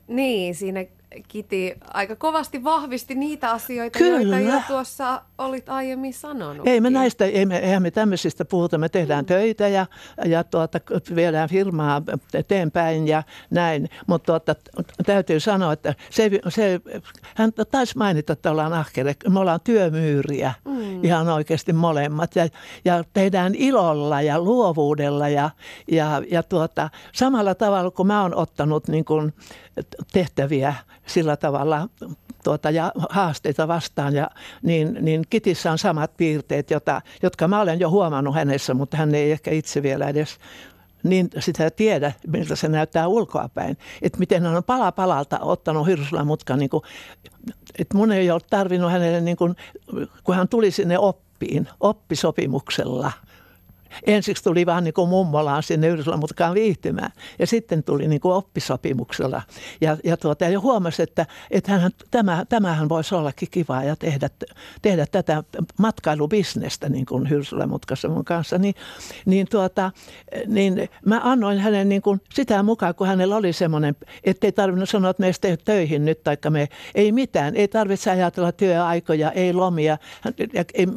Niin, siinä Kiti aika kovasti vahvisti niitä asioita, Kyllä. joita jo tuossa olit aiemmin sanonut. ei me näistä, ei me, eihän me tämmöisistä puhuta. Me tehdään töitä ja, ja tuota, viedään firmaa eteenpäin ja näin. Mutta tuota, täytyy sanoa, että se, se, hän taisi mainita, että ollaan ahkeria. Me ollaan työmyyriä mm. ihan oikeasti molemmat. Ja, ja tehdään ilolla ja luovuudella ja, ja, ja tuota, samalla tavalla kuin mä oon ottanut niin kuin tehtäviä sillä tavalla tuota, ja haasteita vastaan, ja, niin, niin Kitissä on samat piirteet, jota, jotka mä olen jo huomannut hänessä, mutta hän ei ehkä itse vielä edes niin sitä tiedä, miltä se näyttää ulkoapäin. Että miten hän on pala palalta ottanut Hirsulan mutkan. Niin kuin, että mun ei ole tarvinnut hänelle, niin kuin, kun hän tuli sinne oppiin, oppisopimuksella – ensiksi tuli vaan niin kuin mummolaan sinne Yhdysvallamutkaan viihtymään ja sitten tuli niin kuin oppisopimuksella. Ja, ja, tuota, ja huomasi, että, että hän, tämä, tämähän voisi ollakin kiva ja tehdä, tehdä tätä matkailubisnestä niin kuin Hyrsulamutkassa mun kanssa. Niin, niin, tuota, niin mä annoin hänen niin kuin sitä mukaan, kun hänellä oli semmoinen, että ei tarvinnut sanoa, että me ei töihin nyt, taikka me ei mitään. Ei tarvitse ajatella työaikoja, ei lomia,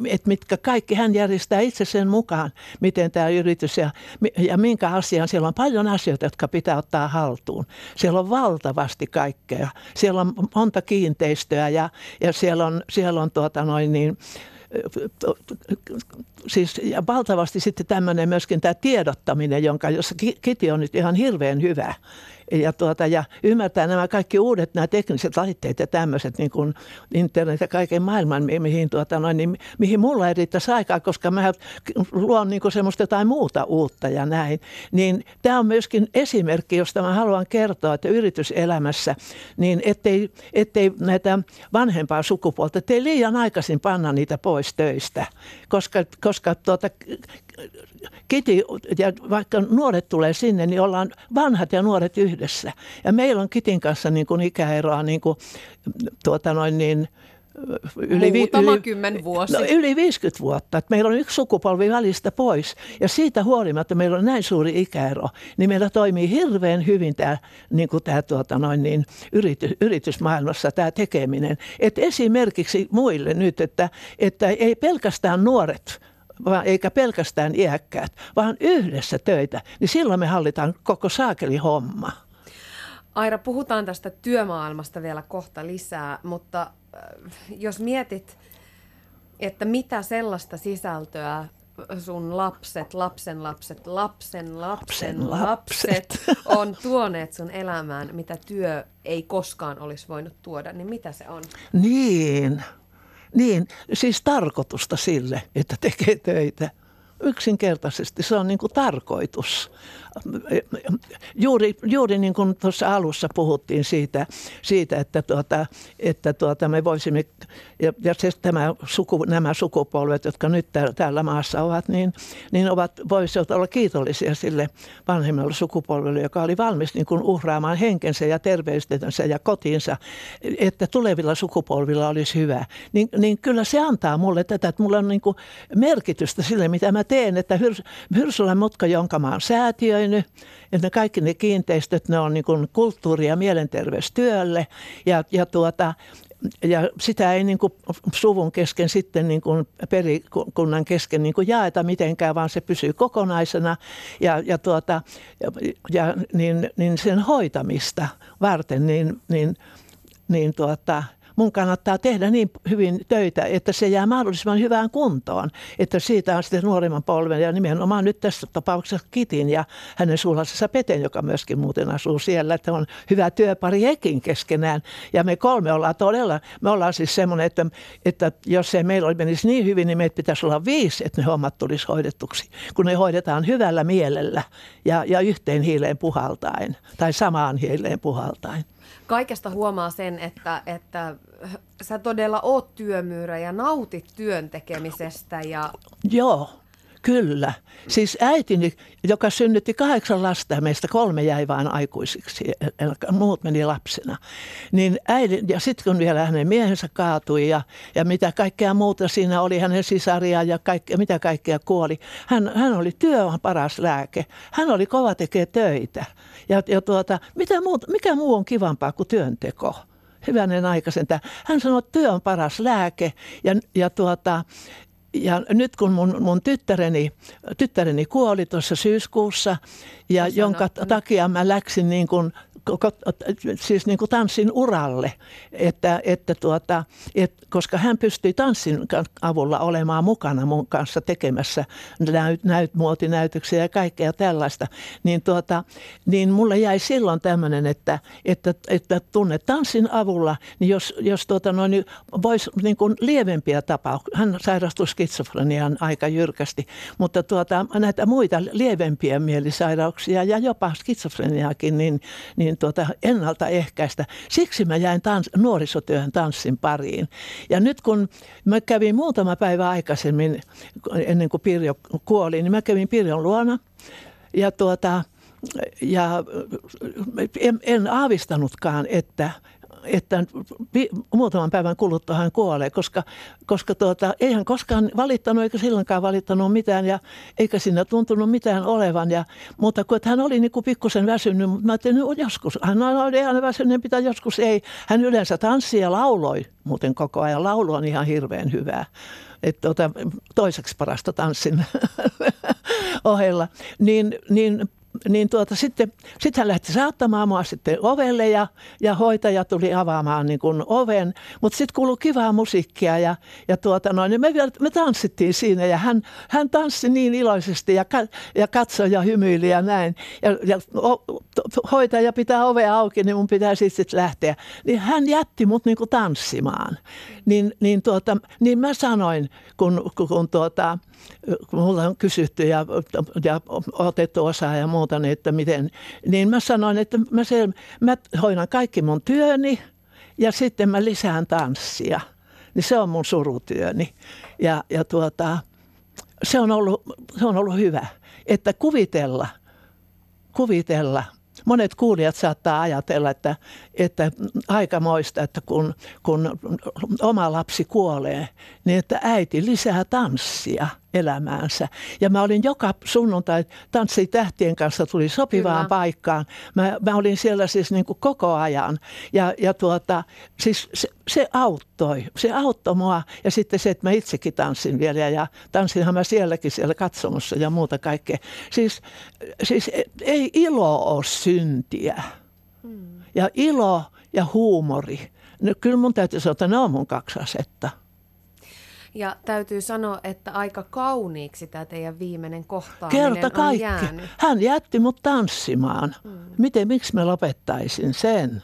että mitkä kaikki hän järjestää itse sen mukaan, miten tämä yritys ja, ja minkä asian. Siellä on paljon asioita, jotka pitää ottaa haltuun. Siellä on valtavasti kaikkea. Siellä on monta kiinteistöä ja, ja siellä on, siellä on tuota noin niin, siis ja valtavasti sitten tämmöinen myöskin tämä tiedottaminen, jonka, jossa Kiti on nyt ihan hirveän hyvä ja, tuota, ja ymmärtää nämä kaikki uudet nämä tekniset laitteet ja tämmöiset niin kuin internet ja kaiken maailman, mihin, tuota, noin, niin, mihin mulla ei riittäisi aikaa, koska mä luon niin kuin semmoista jotain muuta uutta ja näin. Niin tämä on myöskin esimerkki, josta mä haluan kertoa, että yrityselämässä, niin ettei, ettei näitä vanhempaa sukupuolta, ettei liian aikaisin panna niitä pois töistä, koska, koska tuota, Kiti, ja vaikka nuoret tulee sinne, niin ollaan vanhat ja nuoret yhdessä. Ja meillä on Kitin kanssa niin kuin ikäeroa niin kuin, tuota noin niin, yli, Muutama yli, kymmen vuosi. No, yli 50 vuotta. Että meillä on yksi sukupolvi välistä pois. Ja siitä huolimatta meillä on näin suuri ikäero, niin meillä toimii hirveän hyvin tämä, niin kuin tämä tuota, noin niin, yritys, yritysmaailmassa tämä tekeminen. Et esimerkiksi muille nyt, että, että ei pelkästään nuoret vaan eikä pelkästään iäkkäät, vaan yhdessä töitä, niin silloin me hallitaan koko saakeli homma. Aira, puhutaan tästä työmaailmasta vielä kohta lisää, mutta äh, jos mietit, että mitä sellaista sisältöä sun lapset, lapsen lapset, lapsen lapsen lapset on tuoneet sun elämään, mitä työ ei koskaan olisi voinut tuoda, niin mitä se on? Niin, niin, siis tarkoitusta sille, että tekee töitä. Yksinkertaisesti se on niin kuin tarkoitus juuri, juuri niin kuin tuossa alussa puhuttiin siitä, siitä että, tuota, että tuota me voisimme, ja, ja se, tämä suku, nämä sukupolvet, jotka nyt täällä maassa ovat, niin, niin ovat, voisivat olla kiitollisia sille vanhemmalle sukupolvelle, joka oli valmis niin kuin uhraamaan henkensä ja terveystensä ja kotiinsa, että tulevilla sukupolvilla olisi hyvä. Niin, niin kyllä se antaa mulle tätä, että mulla on niin kuin merkitystä sille, mitä mä teen, että Hyrs, Hyrsylän mutka, jonka mä oon säätiö, käynyt. Että ne kaikki ne kiinteistöt, ne on niin kuin kulttuuri- ja mielenterveystyölle. Ja, ja, tuota, ja sitä ei niin kuin suvun kesken sitten niin kuin perikunnan kesken niin kuin jaeta mitenkään, vaan se pysyy kokonaisena ja, ja, tuota, ja, ja niin, niin sen hoitamista varten niin, niin, niin tuota, mun kannattaa tehdä niin hyvin töitä, että se jää mahdollisimman hyvään kuntoon. Että siitä on sitten nuorimman polven ja nimenomaan nyt tässä tapauksessa Kitin ja hänen suulaisessa Peten, joka myöskin muuten asuu siellä, että on hyvä työpari hekin keskenään. Ja me kolme ollaan todella, me ollaan siis semmoinen, että, että jos ei meillä menisi niin hyvin, niin meitä pitäisi olla viisi, että ne hommat tulisi hoidetuksi, kun ne hoidetaan hyvällä mielellä ja, ja yhteen hiileen puhaltaen tai samaan hiileen puhaltaen kaikesta huomaa sen, että, että sä todella oot työmyyrä ja nautit työn tekemisestä. Ja... Joo, Kyllä. Siis äitini, joka synnytti kahdeksan lasta ja meistä kolme jäi vain aikuisiksi, muut meni lapsena. Niin äidin, ja sitten kun vielä hänen miehensä kaatui ja, ja mitä kaikkea muuta siinä oli, hänen sisaria ja kaikkea, mitä kaikkea kuoli. Hän, hän oli työ on paras lääke. Hän oli kova tekee töitä. Ja, ja tuota, mitä muuta, mikä muu on kivampaa kuin työnteko? hyvänen aikaisen. Hän sanoi, että työ on paras lääke ja, ja, tuota, ja nyt kun mun, mun tyttäreni, tyttäreni kuoli tuossa syyskuussa, ja jonka takia mä läksin niin kuin siis niin kuin tanssin uralle, että, että tuota, et, koska hän pystyi tanssin avulla olemaan mukana mun kanssa tekemässä näyt, näyt, muotinäytöksiä ja kaikkea tällaista, niin, tuota, niin mulle jäi silloin tämmöinen, että, että, että tunne tanssin avulla, niin jos, jos tuota noin, niin voisi niin kuin lievempiä tapauksia, hän sairastui skitsofreniaan aika jyrkästi, mutta tuota, näitä muita lievempiä mielisairauksia ja jopa skitsofreniaakin, niin, niin tuota, ennaltaehkäistä. Siksi mä jäin tans, nuorisotyöhön tanssin pariin. Ja nyt kun mä kävin muutama päivä aikaisemmin, ennen kuin Pirjo kuoli, niin mä kävin Pirjon luona. Ja tuota, ja en, en aavistanutkaan, että että muutaman päivän kuluttua hän kuolee, koska, koska tuota, ei hän koskaan valittanut eikä silloinkaan valittanut mitään ja eikä siinä tuntunut mitään olevan. Ja, mutta kun hän oli niin kuin pikkusen väsynyt, mutta mä ajattelin, että joskus, hän oli ihan väsynyt, pitää joskus ei. Hän yleensä tanssi ja lauloi muuten koko ajan. Laulu on ihan hirveän hyvää. Että tuota, toiseksi parasta tanssin ohella. Niin, niin niin tuota, sitten, sitten hän lähti saattamaan mua sitten ovelle ja, ja hoitaja tuli avaamaan niin kuin oven. Mutta sitten kuului kivaa musiikkia ja, ja tuota noin, niin me, me tanssittiin siinä ja hän, hän tanssi niin iloisesti ja, ja katsoi ja hymyili ja näin. Ja, ja o, hoitaja pitää ovea auki, niin mun pitää sitten sit lähteä. Niin hän jätti mut niin kuin tanssimaan. Niin, niin, tuota, niin mä sanoin, kun, kun tuota, kun mulla on kysytty ja, ja otettu osaa ja muuta, niin että miten, niin mä sanoin, että mä, sel, mä hoidan kaikki mun työni ja sitten mä lisään tanssia. Niin se on mun surutyöni. Ja, ja tuota, se, on ollut, se on ollut hyvä, että kuvitella, kuvitella monet kuulijat saattaa ajatella, että, että aikamoista, että kun, kun oma lapsi kuolee, niin että äiti lisää tanssia – elämäänsä. Ja mä olin joka sunnuntai Tanssi tähtien kanssa tuli sopivaan Kyllä. paikkaan. Mä, mä olin siellä siis niin kuin koko ajan. Ja, ja tuota, siis se, se auttoi. Se auttoi mua. Ja sitten se, että mä itsekin tanssin vielä. Ja tanssinhan mä sielläkin siellä katsomossa ja muuta kaikkea. Siis, siis ei ilo ole syntiä. Hmm. Ja ilo ja huumori. No, kyllä mun täytyy sanoa, että ne on mun kaksi asetta. Ja täytyy sanoa, että aika kauniiksi tämä teidän viimeinen kohtaaminen Kerta kaikki. on jäänyt. Hän jätti mut tanssimaan. Hmm. Miten, miksi mä lopettaisin sen?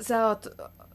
Sä oot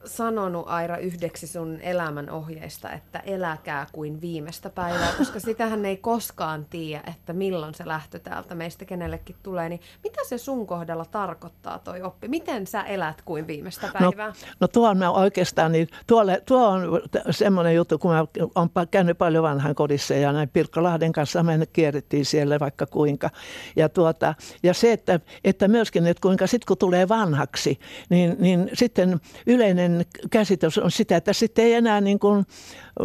sanonut Aira yhdeksi sun elämän ohjeista, että eläkää kuin viimeistä päivää, koska sitähän ei koskaan tiedä, että milloin se lähtö täältä meistä kenellekin tulee. Niin mitä se sun kohdalla tarkoittaa toi oppi? Miten sä elät kuin viimeistä no, päivää? No, no tuo on oikeastaan, niin tuolle, tuo on semmoinen juttu, kun mä oon käynyt paljon vanhan kodissa ja näin Lahden kanssa me kierrettiin siellä vaikka kuinka. Ja, tuota, ja se, että, että myöskin, että kuinka sitten kun tulee vanhaksi, niin, niin sitten yleinen käsitys on sitä, että sitten ei enää niin kuin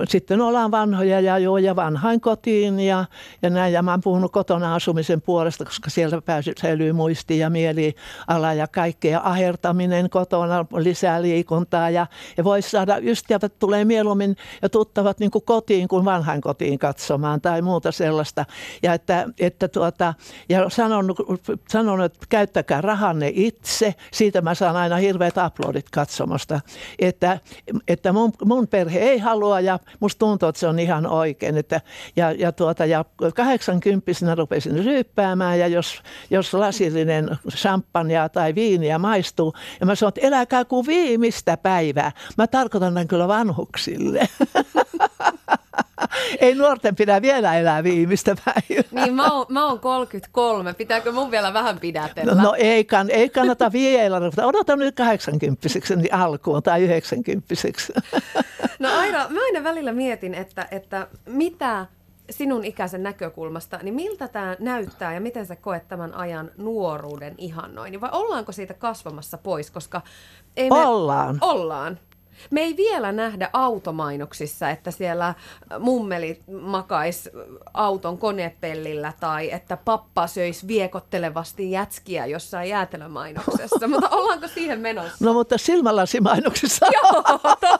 sitten ollaan vanhoja ja joo ja vanhain kotiin ja, ja näin. Ja mä oon puhunut kotona asumisen puolesta, koska siellä pääsy, säilyy muisti ja mieliala ja kaikkea. Ahertaminen kotona, lisää liikuntaa ja, ja voisi saada ystävät tulee mieluummin ja tuttavat niin kuin kotiin kuin vanhain kotiin katsomaan tai muuta sellaista. Ja, että, että tuota, ja sanon, sanon, että käyttäkää rahanne itse. Siitä mä saan aina hirveät aplodit katsomasta. Että, että mun, mun perhe ei halua ja musta tuntuu, että se on ihan oikein. Että, ja, ja, tuota, ja 80 rupesin ryyppäämään ja jos, jos lasillinen champagnea tai viiniä maistuu, ja mä sanon, että eläkää kuin viimeistä päivää. Mä tarkoitan tämän kyllä vanhuksille. Ei nuorten pidä vielä elää viimeistä päivää. Niin, mä oon, mä oon 33. Pitääkö mun vielä vähän pidätellä? No, no ei, kann, ei kannata vielä. Odotan nyt 80 niin alkuun tai 90 No Aira, mä aina välillä mietin, että, että mitä sinun ikäisen näkökulmasta, niin miltä tämä näyttää ja miten sä koet tämän ajan nuoruuden ihannoinnin? Vai ollaanko siitä kasvamassa pois? Koska ei me... Ollaan. Ollaan. Me ei vielä nähdä automainoksissa, että siellä mummeli makais auton konepellillä tai että pappa söisi viekottelevasti jätskiä jossain jäätelömainoksessa. mutta ollaanko siihen menossa? No mutta silmälasimainoksissa. Joo, totta.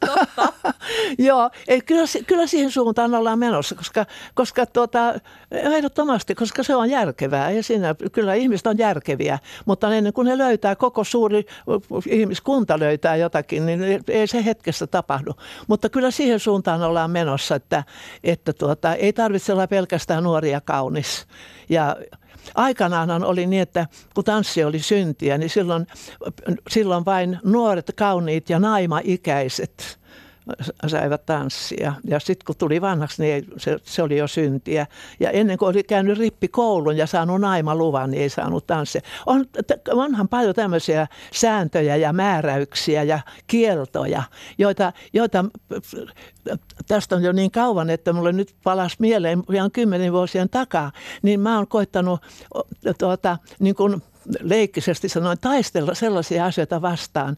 Totta. Joo, ei, kyllä, kyllä siihen suuntaan ollaan menossa, koska, koska tuota, ehdottomasti, koska se on järkevää. Ja siinä, kyllä ihmiset on järkeviä, mutta ennen kuin ne löytää, koko suuri ihmiskunta löytää jotakin, niin ei se hetkessä tapahdu. Mutta kyllä siihen suuntaan ollaan menossa, että, että tuota, ei tarvitse olla pelkästään nuoria kaunis. Ja Aikanaan oli niin, että kun tanssi oli syntiä, niin silloin, silloin vain nuoret, kauniit ja naimaikäiset saivat tanssia. Ja sitten kun tuli vanhaksi, niin se, se oli jo syntiä. Ja ennen kuin oli käynyt rippikoulun ja saanut naimaluvan, niin ei saanut tanssia. On, onhan paljon tämmöisiä sääntöjä ja määräyksiä ja kieltoja, joita, joita tästä on jo niin kauan, että mulle nyt palas mieleen ihan kymmenen vuosien takaa, niin mä oon koittanut tuota, niin kuin leikkisesti sanoin, taistella sellaisia asioita vastaan,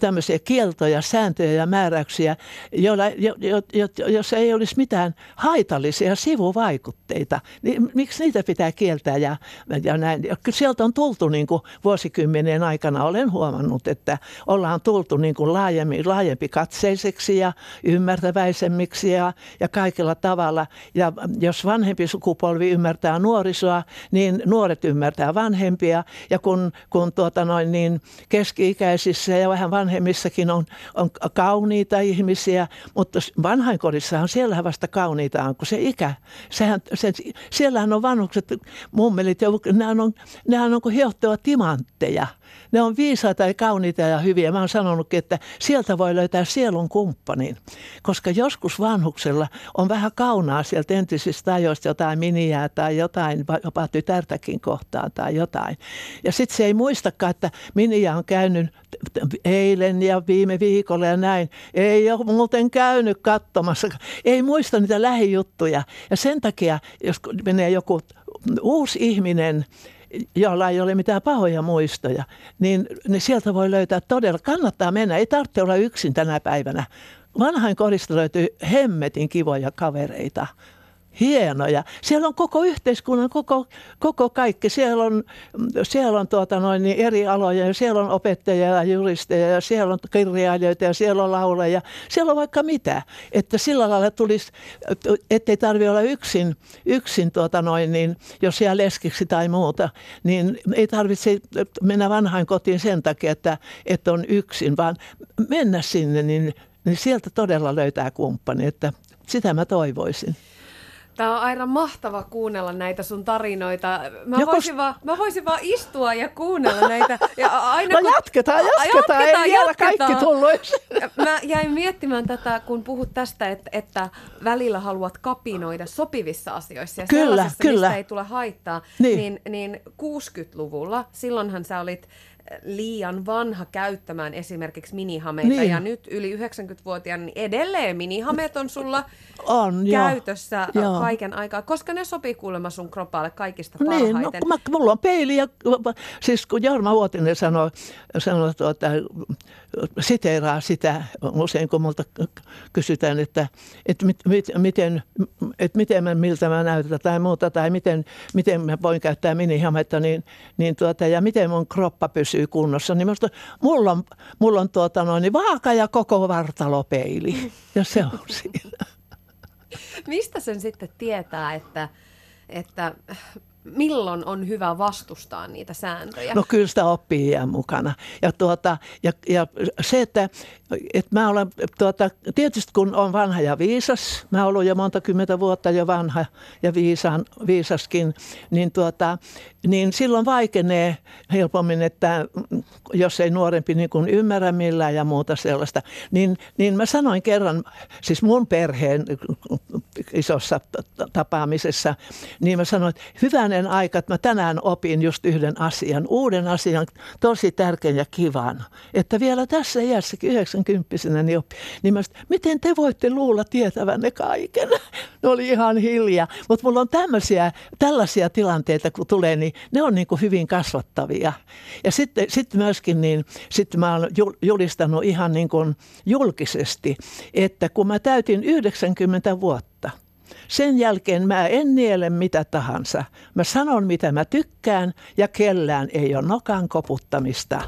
tämmöisiä kieltoja, sääntöjä ja määräyksiä, joilla, jo, jo, jo, jos ei olisi mitään haitallisia sivuvaikutteita, niin miksi niitä pitää kieltää ja, ja näin. Sieltä on tultu niin kuin vuosikymmenien aikana, olen huomannut, että ollaan tultu niin kuin laajempi, laajempi katseiseksi ja ymmärtäväisemmiksi ja, ja kaikilla tavalla. Ja jos vanhempi sukupolvi ymmärtää nuorisoa, niin nuoret ymmärtää vanhempia ja kun, kun tuota noin niin keski-ikäisissä ja vähän vanhemmissakin on, on kauniita ihmisiä, mutta vanhainkodissahan siellä vasta kauniita on, kun se ikä, sehän, se, siellähän on vanhukset, mummelit, nehän on, nehän on kuin hiottua timantteja – ne on viisaita ja kauniita ja hyviä. Mä oon sanonutkin, että sieltä voi löytää sielun kumppanin. Koska joskus vanhuksella on vähän kaunaa sieltä entisistä ajoista jotain miniää tai jotain, jopa tytärtäkin kohtaa tai jotain. Ja sitten se ei muistakaan, että miniä on käynyt eilen ja viime viikolla ja näin. Ei ole muuten käynyt katsomassa. Ei muista niitä lähijuttuja. Ja sen takia, jos menee joku uusi ihminen, jolla ei ole mitään pahoja muistoja, niin, niin sieltä voi löytää todella, kannattaa mennä, ei tarvitse olla yksin tänä päivänä. Vanhain kodista löytyy hemmetin kivoja kavereita hienoja. Siellä on koko yhteiskunnan, koko, koko kaikki. Siellä on, siellä on tuota noin, niin eri aloja ja siellä on opettajia ja juristeja ja siellä on kirjailijoita ja siellä on lauleja. Siellä on vaikka mitä. Että sillä lailla tulisi, ettei tarvitse olla yksin, yksin tuota noin, niin, jos jää leskiksi tai muuta, niin ei tarvitse mennä vanhain kotiin sen takia, että, että on yksin, vaan mennä sinne, niin, niin sieltä todella löytää kumppani. Että sitä mä toivoisin. Tämä on aivan mahtava kuunnella näitä sun tarinoita. Mä, Jokos... voisin, vaan, mä voisin vaan istua ja kuunnella näitä. Ja aina, no kun... jatketaan, jatketaan, jatketaan, ei vielä kaikki tullut. Mä jäin miettimään tätä, kun puhut tästä, että, että välillä haluat kapinoida sopivissa asioissa ja kyllä, kyllä. mistä ei tule haittaa. Niin. Niin, niin 60-luvulla, silloinhan sä olit liian vanha käyttämään esimerkiksi minihameita niin. ja nyt yli 90-vuotiaana niin edelleen minihameet on sulla on, käytössä joo. kaiken aikaa, koska ne sopii kuulemma sun kropalle kaikista parhaiten. Niin, no, mä, mulla on peili ja siis kun Jorma Vuotinen sanoi, sanoi tuota, siteeraa sitä usein, kun multa kysytään, että, että mit, mit, miten, että miten mä, miltä mä näytän tai muuta, tai miten, miten mä voin käyttää minihametta, niin, niin tuota, ja miten mun kroppa pysyy kunnossa. Niin musta, mulla on, mulla on tuota noin, niin vaaka ja koko vartalopeili, ja se on siinä. Mistä sen sitten tietää, että, että milloin on hyvä vastustaa niitä sääntöjä? No kyllä sitä oppii iän mukana. Ja, tuota, ja, ja se, että, että mä olen, tuota, tietysti kun on vanha ja viisas, mä olen jo monta kymmentä vuotta jo vanha ja viisaan, viisaskin, niin, tuota, niin silloin vaikenee helpommin, että jos ei nuorempi niin kuin ymmärrä millään ja muuta sellaista, niin, niin mä sanoin kerran, siis mun perheen isossa tapaamisessa, niin mä sanoin, että hyvänen aika, että mä tänään opin just yhden asian, uuden asian, tosi tärkeän ja kivan, että vielä tässä iässäkin 90 niin oppi. Niin mä sanoin, miten te voitte luulla tietävänne kaiken? Ne oli ihan hiljaa, mutta mulla on tämmöisiä, tällaisia tilanteita, kun tulee, niin ne on niin kuin hyvin kasvattavia. Ja sitten, sitten myöskin, niin sitten mä olen julistanut ihan niin kuin julkisesti, että kun mä täytin 90 vuotta, sen jälkeen mä en niele mitä tahansa. Mä sanon mitä mä tykkään ja kellään ei ole nokan koputtamista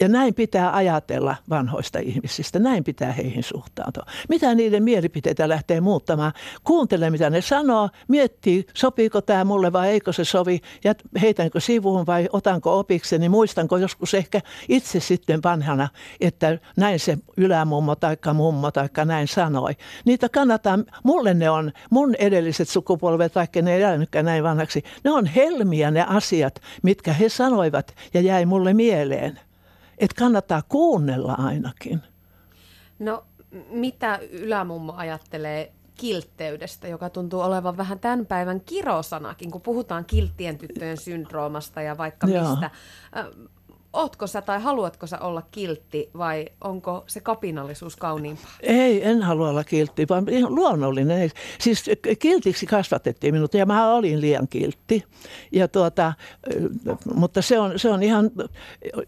Ja näin pitää ajatella vanhoista ihmisistä, näin pitää heihin suhtautua. Mitä niiden mielipiteitä lähtee muuttamaan? Kuuntele, mitä ne sanoo, miettii, sopiiko tämä mulle vai eikö se sovi, ja heitänkö sivuun vai otanko opiksi, niin muistanko joskus ehkä itse sitten vanhana, että näin se ylämummo tai mummo tai näin sanoi. Niitä kannattaa, mulle ne on, mun edelliset sukupolvet, vaikka ne ei elänytkään näin vanhaksi, ne on helmiä ne asiat, mitkä he sanoivat ja jäi mulle mieleen. Että kannattaa kuunnella ainakin. No, mitä ylämummo ajattelee kiltteydestä, joka tuntuu olevan vähän tämän päivän kirosanakin, kun puhutaan kilttien tyttöjen syndroomasta ja vaikka Joo. mistä ootko sä tai haluatko sä olla kiltti vai onko se kapinallisuus kauniimpaa? Ei, en halua olla kiltti, vaan ihan luonnollinen. Siis kiltiksi kasvatettiin minut ja mä olin liian kiltti. Ja tuota, mutta se on, se on ihan,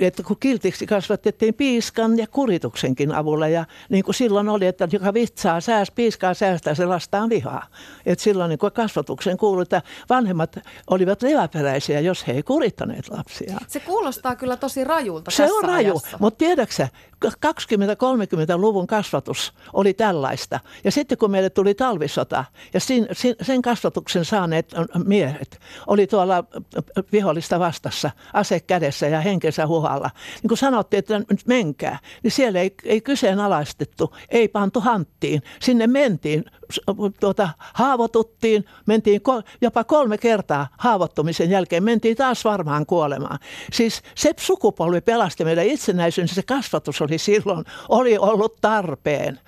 että kun kiltiksi kasvatettiin piiskan ja kurituksenkin avulla ja niin kuin silloin oli, että joka vitsaa sääs, piiskaa säästää, se lastaa vihaa. Että silloin niin kuin kasvatuksen kuului, että vanhemmat olivat leväperäisiä, jos he ei kurittaneet lapsia. Se kuulostaa kyllä tosi tosi rajulta Se on raju, mutta tiedätkö 20-30-luvun kasvatus oli tällaista. Ja sitten kun meille tuli talvisota ja sin, sin, sen kasvatuksen saaneet miehet oli tuolla vihollista vastassa, ase kädessä ja henkensä huhalla. Niin kun sanottiin, että nyt menkää, niin siellä ei, ei kyseenalaistettu, ei pantu hanttiin. Sinne mentiin, tuota, haavoituttiin, mentiin jopa kolme kertaa haavoittumisen jälkeen, mentiin taas varmaan kuolemaan. Siis se sukupolvi pelasti meidän itsenäisyyden, se kasvatus oli silloin, oli ollut tarpeen.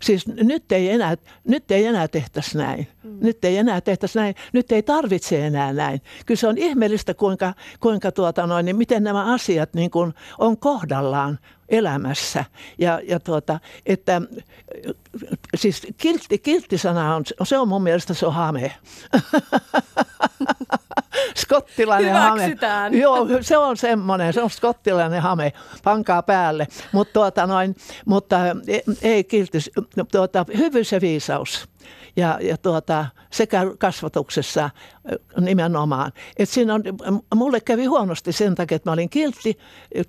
Siis nyt ei enää, nyt ei enää tehtäisi näin. Mm. Nyt ei enää tehtäisi näin. Nyt ei tarvitse enää näin. Kyllä se on ihmeellistä, kuinka, kuinka tuota noin, niin miten nämä asiat niin kuin on kohdallaan elämässä. Ja, ja tuota, että siis kiltti, kilttisana on, se on mun mielestä se on hame. skottilainen hame. Joo, se on semmoinen, se on skottilainen hame, pankaa päälle. Mut tuota noin, mutta ei kiltis, tuota, hyvyys ja viisaus ja, ja tuota, sekä kasvatuksessa nimenomaan. Et siinä on, mulle kävi huonosti sen takia, että mä olin kiltti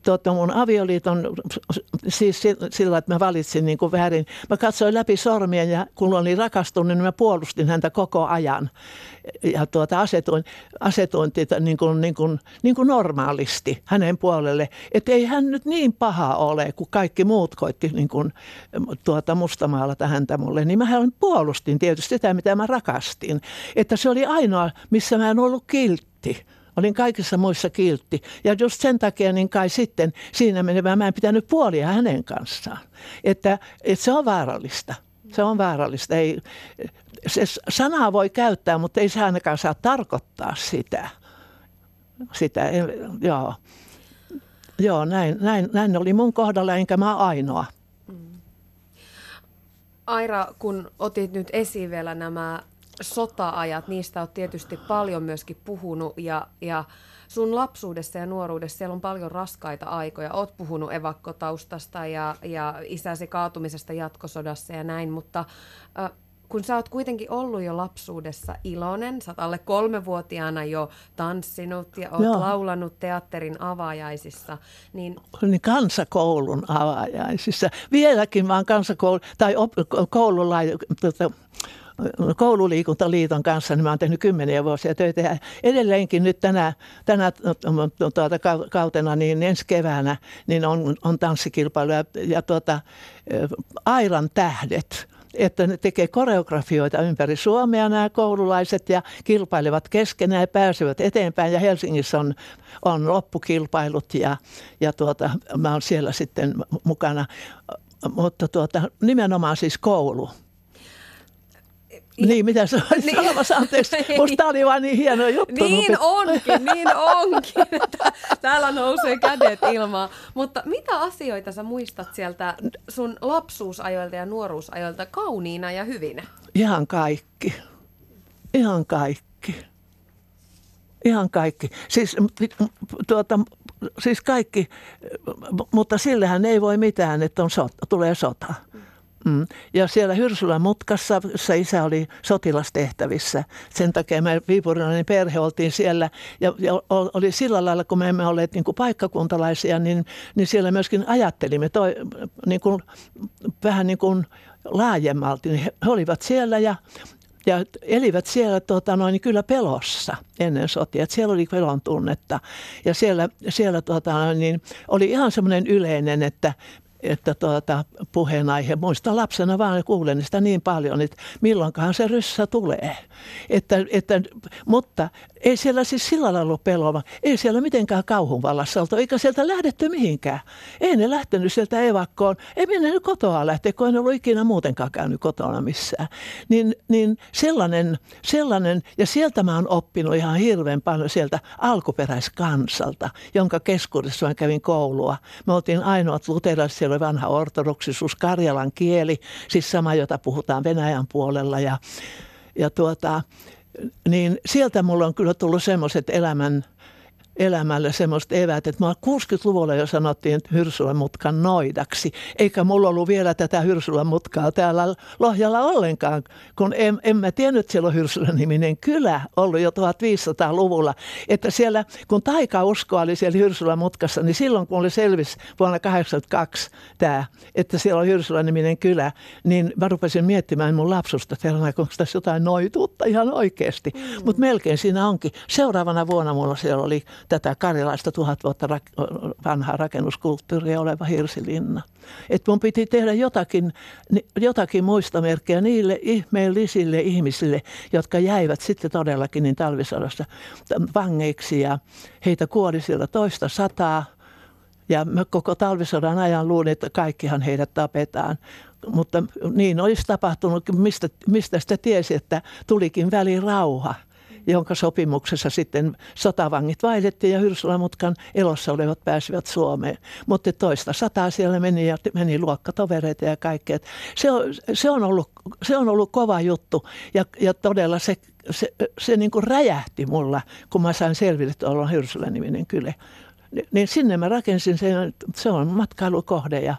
tuota, mun avioliiton, siis sillä, että mä valitsin niin kuin väärin. Mä katsoin läpi sormien ja kun olin rakastunut, niin mä puolustin häntä koko ajan. Ja tuota, asetuin, asetuin tätä niin kuin, niin kuin, niin kuin normaalisti hänen puolelle. Että ei hän nyt niin paha ole, kuin kaikki muut koitti niin kuin, tuota, mustamaalata häntä mulle. Niin mä puolustin tietysti sitä, mitä mä rakastin. Että se oli ainoa missä mä en ollut kiltti. Olin kaikissa muissa kiltti. Ja just sen takia niin kai sitten siinä menevä mä en pitänyt puolia hänen kanssaan. Että, että se on vaarallista. Se on vaarallista. Ei, se sanaa voi käyttää, mutta ei se ainakaan saa tarkoittaa sitä. sitä joo. Joo, näin, näin, näin oli mun kohdalla, enkä mä ainoa. Mm. Aira, kun otit nyt esiin vielä nämä sota-ajat, niistä olet tietysti paljon myöskin puhunut ja, ja sun lapsuudessa ja nuoruudessa siellä on paljon raskaita aikoja. Oot puhunut evakkotaustasta ja, ja isäsi kaatumisesta jatkosodassa ja näin, mutta äh, kun sä oot kuitenkin ollut jo lapsuudessa iloinen, sä oot alle kolmevuotiaana jo tanssinut ja oot Joo. laulanut teatterin avaajaisissa, niin... niin kansakoulun avaajaisissa. Vieläkin vaan kansakoulu, tai op, koululla, tota, koululiikuntaliiton kanssa, niin mä oon tehnyt kymmeniä vuosia töitä ja edelleenkin nyt tänä, tänä tuota, kautena, niin ensi keväänä, niin on, on tanssikilpailu ja, ja tuota, Airan tähdet että ne tekee koreografioita ympäri Suomea nämä koululaiset ja kilpailevat keskenään ja pääsevät eteenpäin. Ja Helsingissä on, on loppukilpailut ja, ja tuota, mä oon siellä sitten mukana. Mutta tuota, nimenomaan siis koulu. Niin, mitä sä niin. sanomassa? Anteeksi, musta oli vaan niin hieno juttu. Niin onkin, niin onkin. Täällä nousee kädet ilmaan. Mutta mitä asioita sä muistat sieltä sun lapsuusajoilta ja nuoruusajoilta kauniina ja hyvinä? Ihan kaikki. Ihan kaikki. Ihan kaikki. Siis, tuota, siis kaikki, mutta sillähän ei voi mitään, että on sota, tulee sota. Mm. Ja siellä Hyrsylän mutkassa, jossa isä oli sotilastehtävissä. Sen takia me viipurilainen perhe oltiin siellä. Ja, ja oli sillä lailla, kun me emme olleet niin kuin paikkakuntalaisia, niin, niin siellä myöskin ajattelimme toi, niin kuin, vähän niin kuin laajemmalti. He olivat siellä ja ja elivät siellä tota, noin, kyllä pelossa ennen sotia. Että siellä oli pelon tunnetta. Ja siellä, siellä tota, noin, niin oli ihan semmoinen yleinen, että että tuota, puheenaihe. Muista lapsena vaan kuulen sitä niin paljon, että milloinkaan se ryssä tulee. Että, että, mutta ei siellä siis sillä lailla ollut peloa. Ei siellä mitenkään kauhun vallassa oltu, eikä sieltä lähdetty mihinkään. Ei ne lähtenyt sieltä evakkoon. Ei mennyt kotoa lähteä, kun en ollut ikinä muutenkaan käynyt kotona missään. Niin, niin sellainen, sellainen, ja sieltä mä oon oppinut ihan hirveän paljon sieltä alkuperäiskansalta, jonka keskuudessa mä kävin koulua. Me oltiin ainoat luterilaiset, siellä oli vanha ortodoksisuus, karjalan kieli, siis sama, jota puhutaan Venäjän puolella. Ja, ja tuota, niin sieltä mulla on kyllä tullut semmoiset elämän elämälle semmoista evät, että mä 60-luvulla jo sanottiin, että Hyrsylän mutkan noidaksi, eikä mulla ollut vielä tätä Hyrsylän mutkaa täällä Lohjalla ollenkaan, kun en, en mä tiennyt, että siellä on Hyrsylän niminen kylä ollut jo 1500-luvulla, että siellä, kun taikausko oli siellä Hyrsylän mutkassa, niin silloin kun oli selvis vuonna 82 tämä, että siellä on Hyrsylän niminen kylä, niin mä rupesin miettimään mun lapsusta, että onko tässä jotain noituutta ihan oikeasti, mm. mutta melkein siinä onkin. Seuraavana vuonna mulla siellä oli tätä karjalaista tuhat vuotta rak- vanhaa rakennuskulttuuria oleva hirsilinna. Että mun piti tehdä jotakin, jotakin muistomerkkejä niille ihmeellisille ihmisille, jotka jäivät sitten todellakin niin talvisodassa vangeiksi ja heitä kuoli siellä toista sataa. Ja mä koko talvisodan ajan luulin, että kaikkihan heidät tapetaan. Mutta niin olisi tapahtunut, mistä, mistä sitä tiesi, että tulikin välirauha – jonka sopimuksessa sitten sotavangit vaihdettiin ja Hyrsulamutkan elossa olevat pääsivät Suomeen. Mutta toista sataa siellä meni ja meni luokkatovereita ja kaikkea. Se on, se on, ollut, se on ollut kova juttu ja, ja todella se, se, se niin kuin räjähti mulla, kun mä sain selville, että on Hyrsylä-niminen niin sinne mä rakensin sen, se on matkailukohde ja,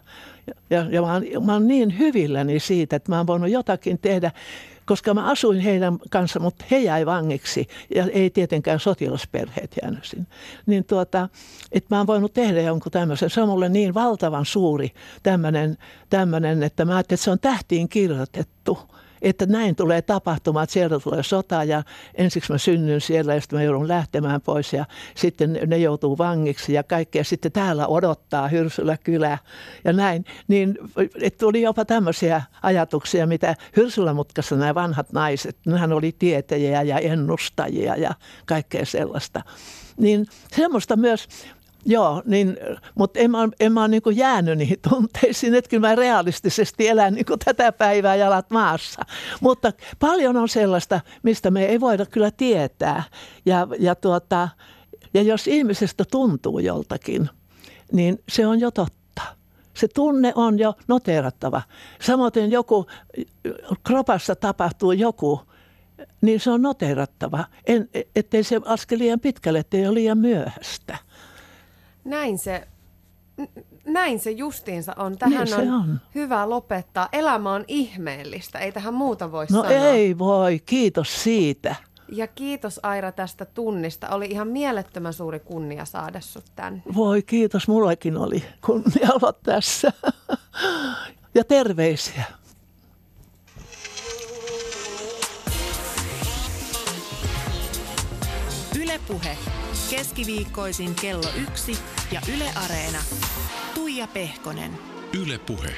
ja, ja mä, oon, mä oon niin hyvilläni siitä, että mä oon voinut jotakin tehdä koska mä asuin heidän kanssa, mutta he jäi vangiksi ja ei tietenkään sotilasperheet jäänyt sinne. Niin tuota, että mä oon voinut tehdä jonkun tämmöisen. Se on mulle niin valtavan suuri tämmöinen, että mä ajattelin, että se on tähtiin kirjoitettu että näin tulee tapahtumaan, että sieltä tulee sota ja ensiksi mä synnyn siellä ja sitten mä joudun lähtemään pois ja sitten ne joutuu vangiksi ja kaikkea. Sitten täällä odottaa Hyrsylä kylä ja näin. Niin että tuli jopa tämmöisiä ajatuksia, mitä Hyrsylämutkassa nämä vanhat naiset, nehän oli tietäjiä ja ennustajia ja kaikkea sellaista. Niin semmoista myös Joo, niin, mutta en mä, en mä ole niin jäänyt niihin tunteisiin, että kyllä mä realistisesti elän niin tätä päivää jalat maassa. Mutta paljon on sellaista, mistä me ei voida kyllä tietää. Ja, ja, tuota, ja jos ihmisestä tuntuu joltakin, niin se on jo totta. Se tunne on jo noterattava. Samoin joku, kropassa tapahtuu joku, niin se on noterattava. En, ettei se aske liian pitkälle, ettei ole liian myöhäistä. Näin se, näin se justiinsa on. Tähän niin on, on hyvä lopettaa. Elämä on ihmeellistä, ei tähän muuta voi no sanoa. ei voi, kiitos siitä. Ja kiitos Aira tästä tunnista. Oli ihan mielettömän suuri kunnia saada sut tänne. Voi kiitos, mullakin oli kunnia olla tässä. ja terveisiä. Ylepuhe keskiviikkoisin kello yksi ja Yle Areena. Tuija Pehkonen. Yle Puhe.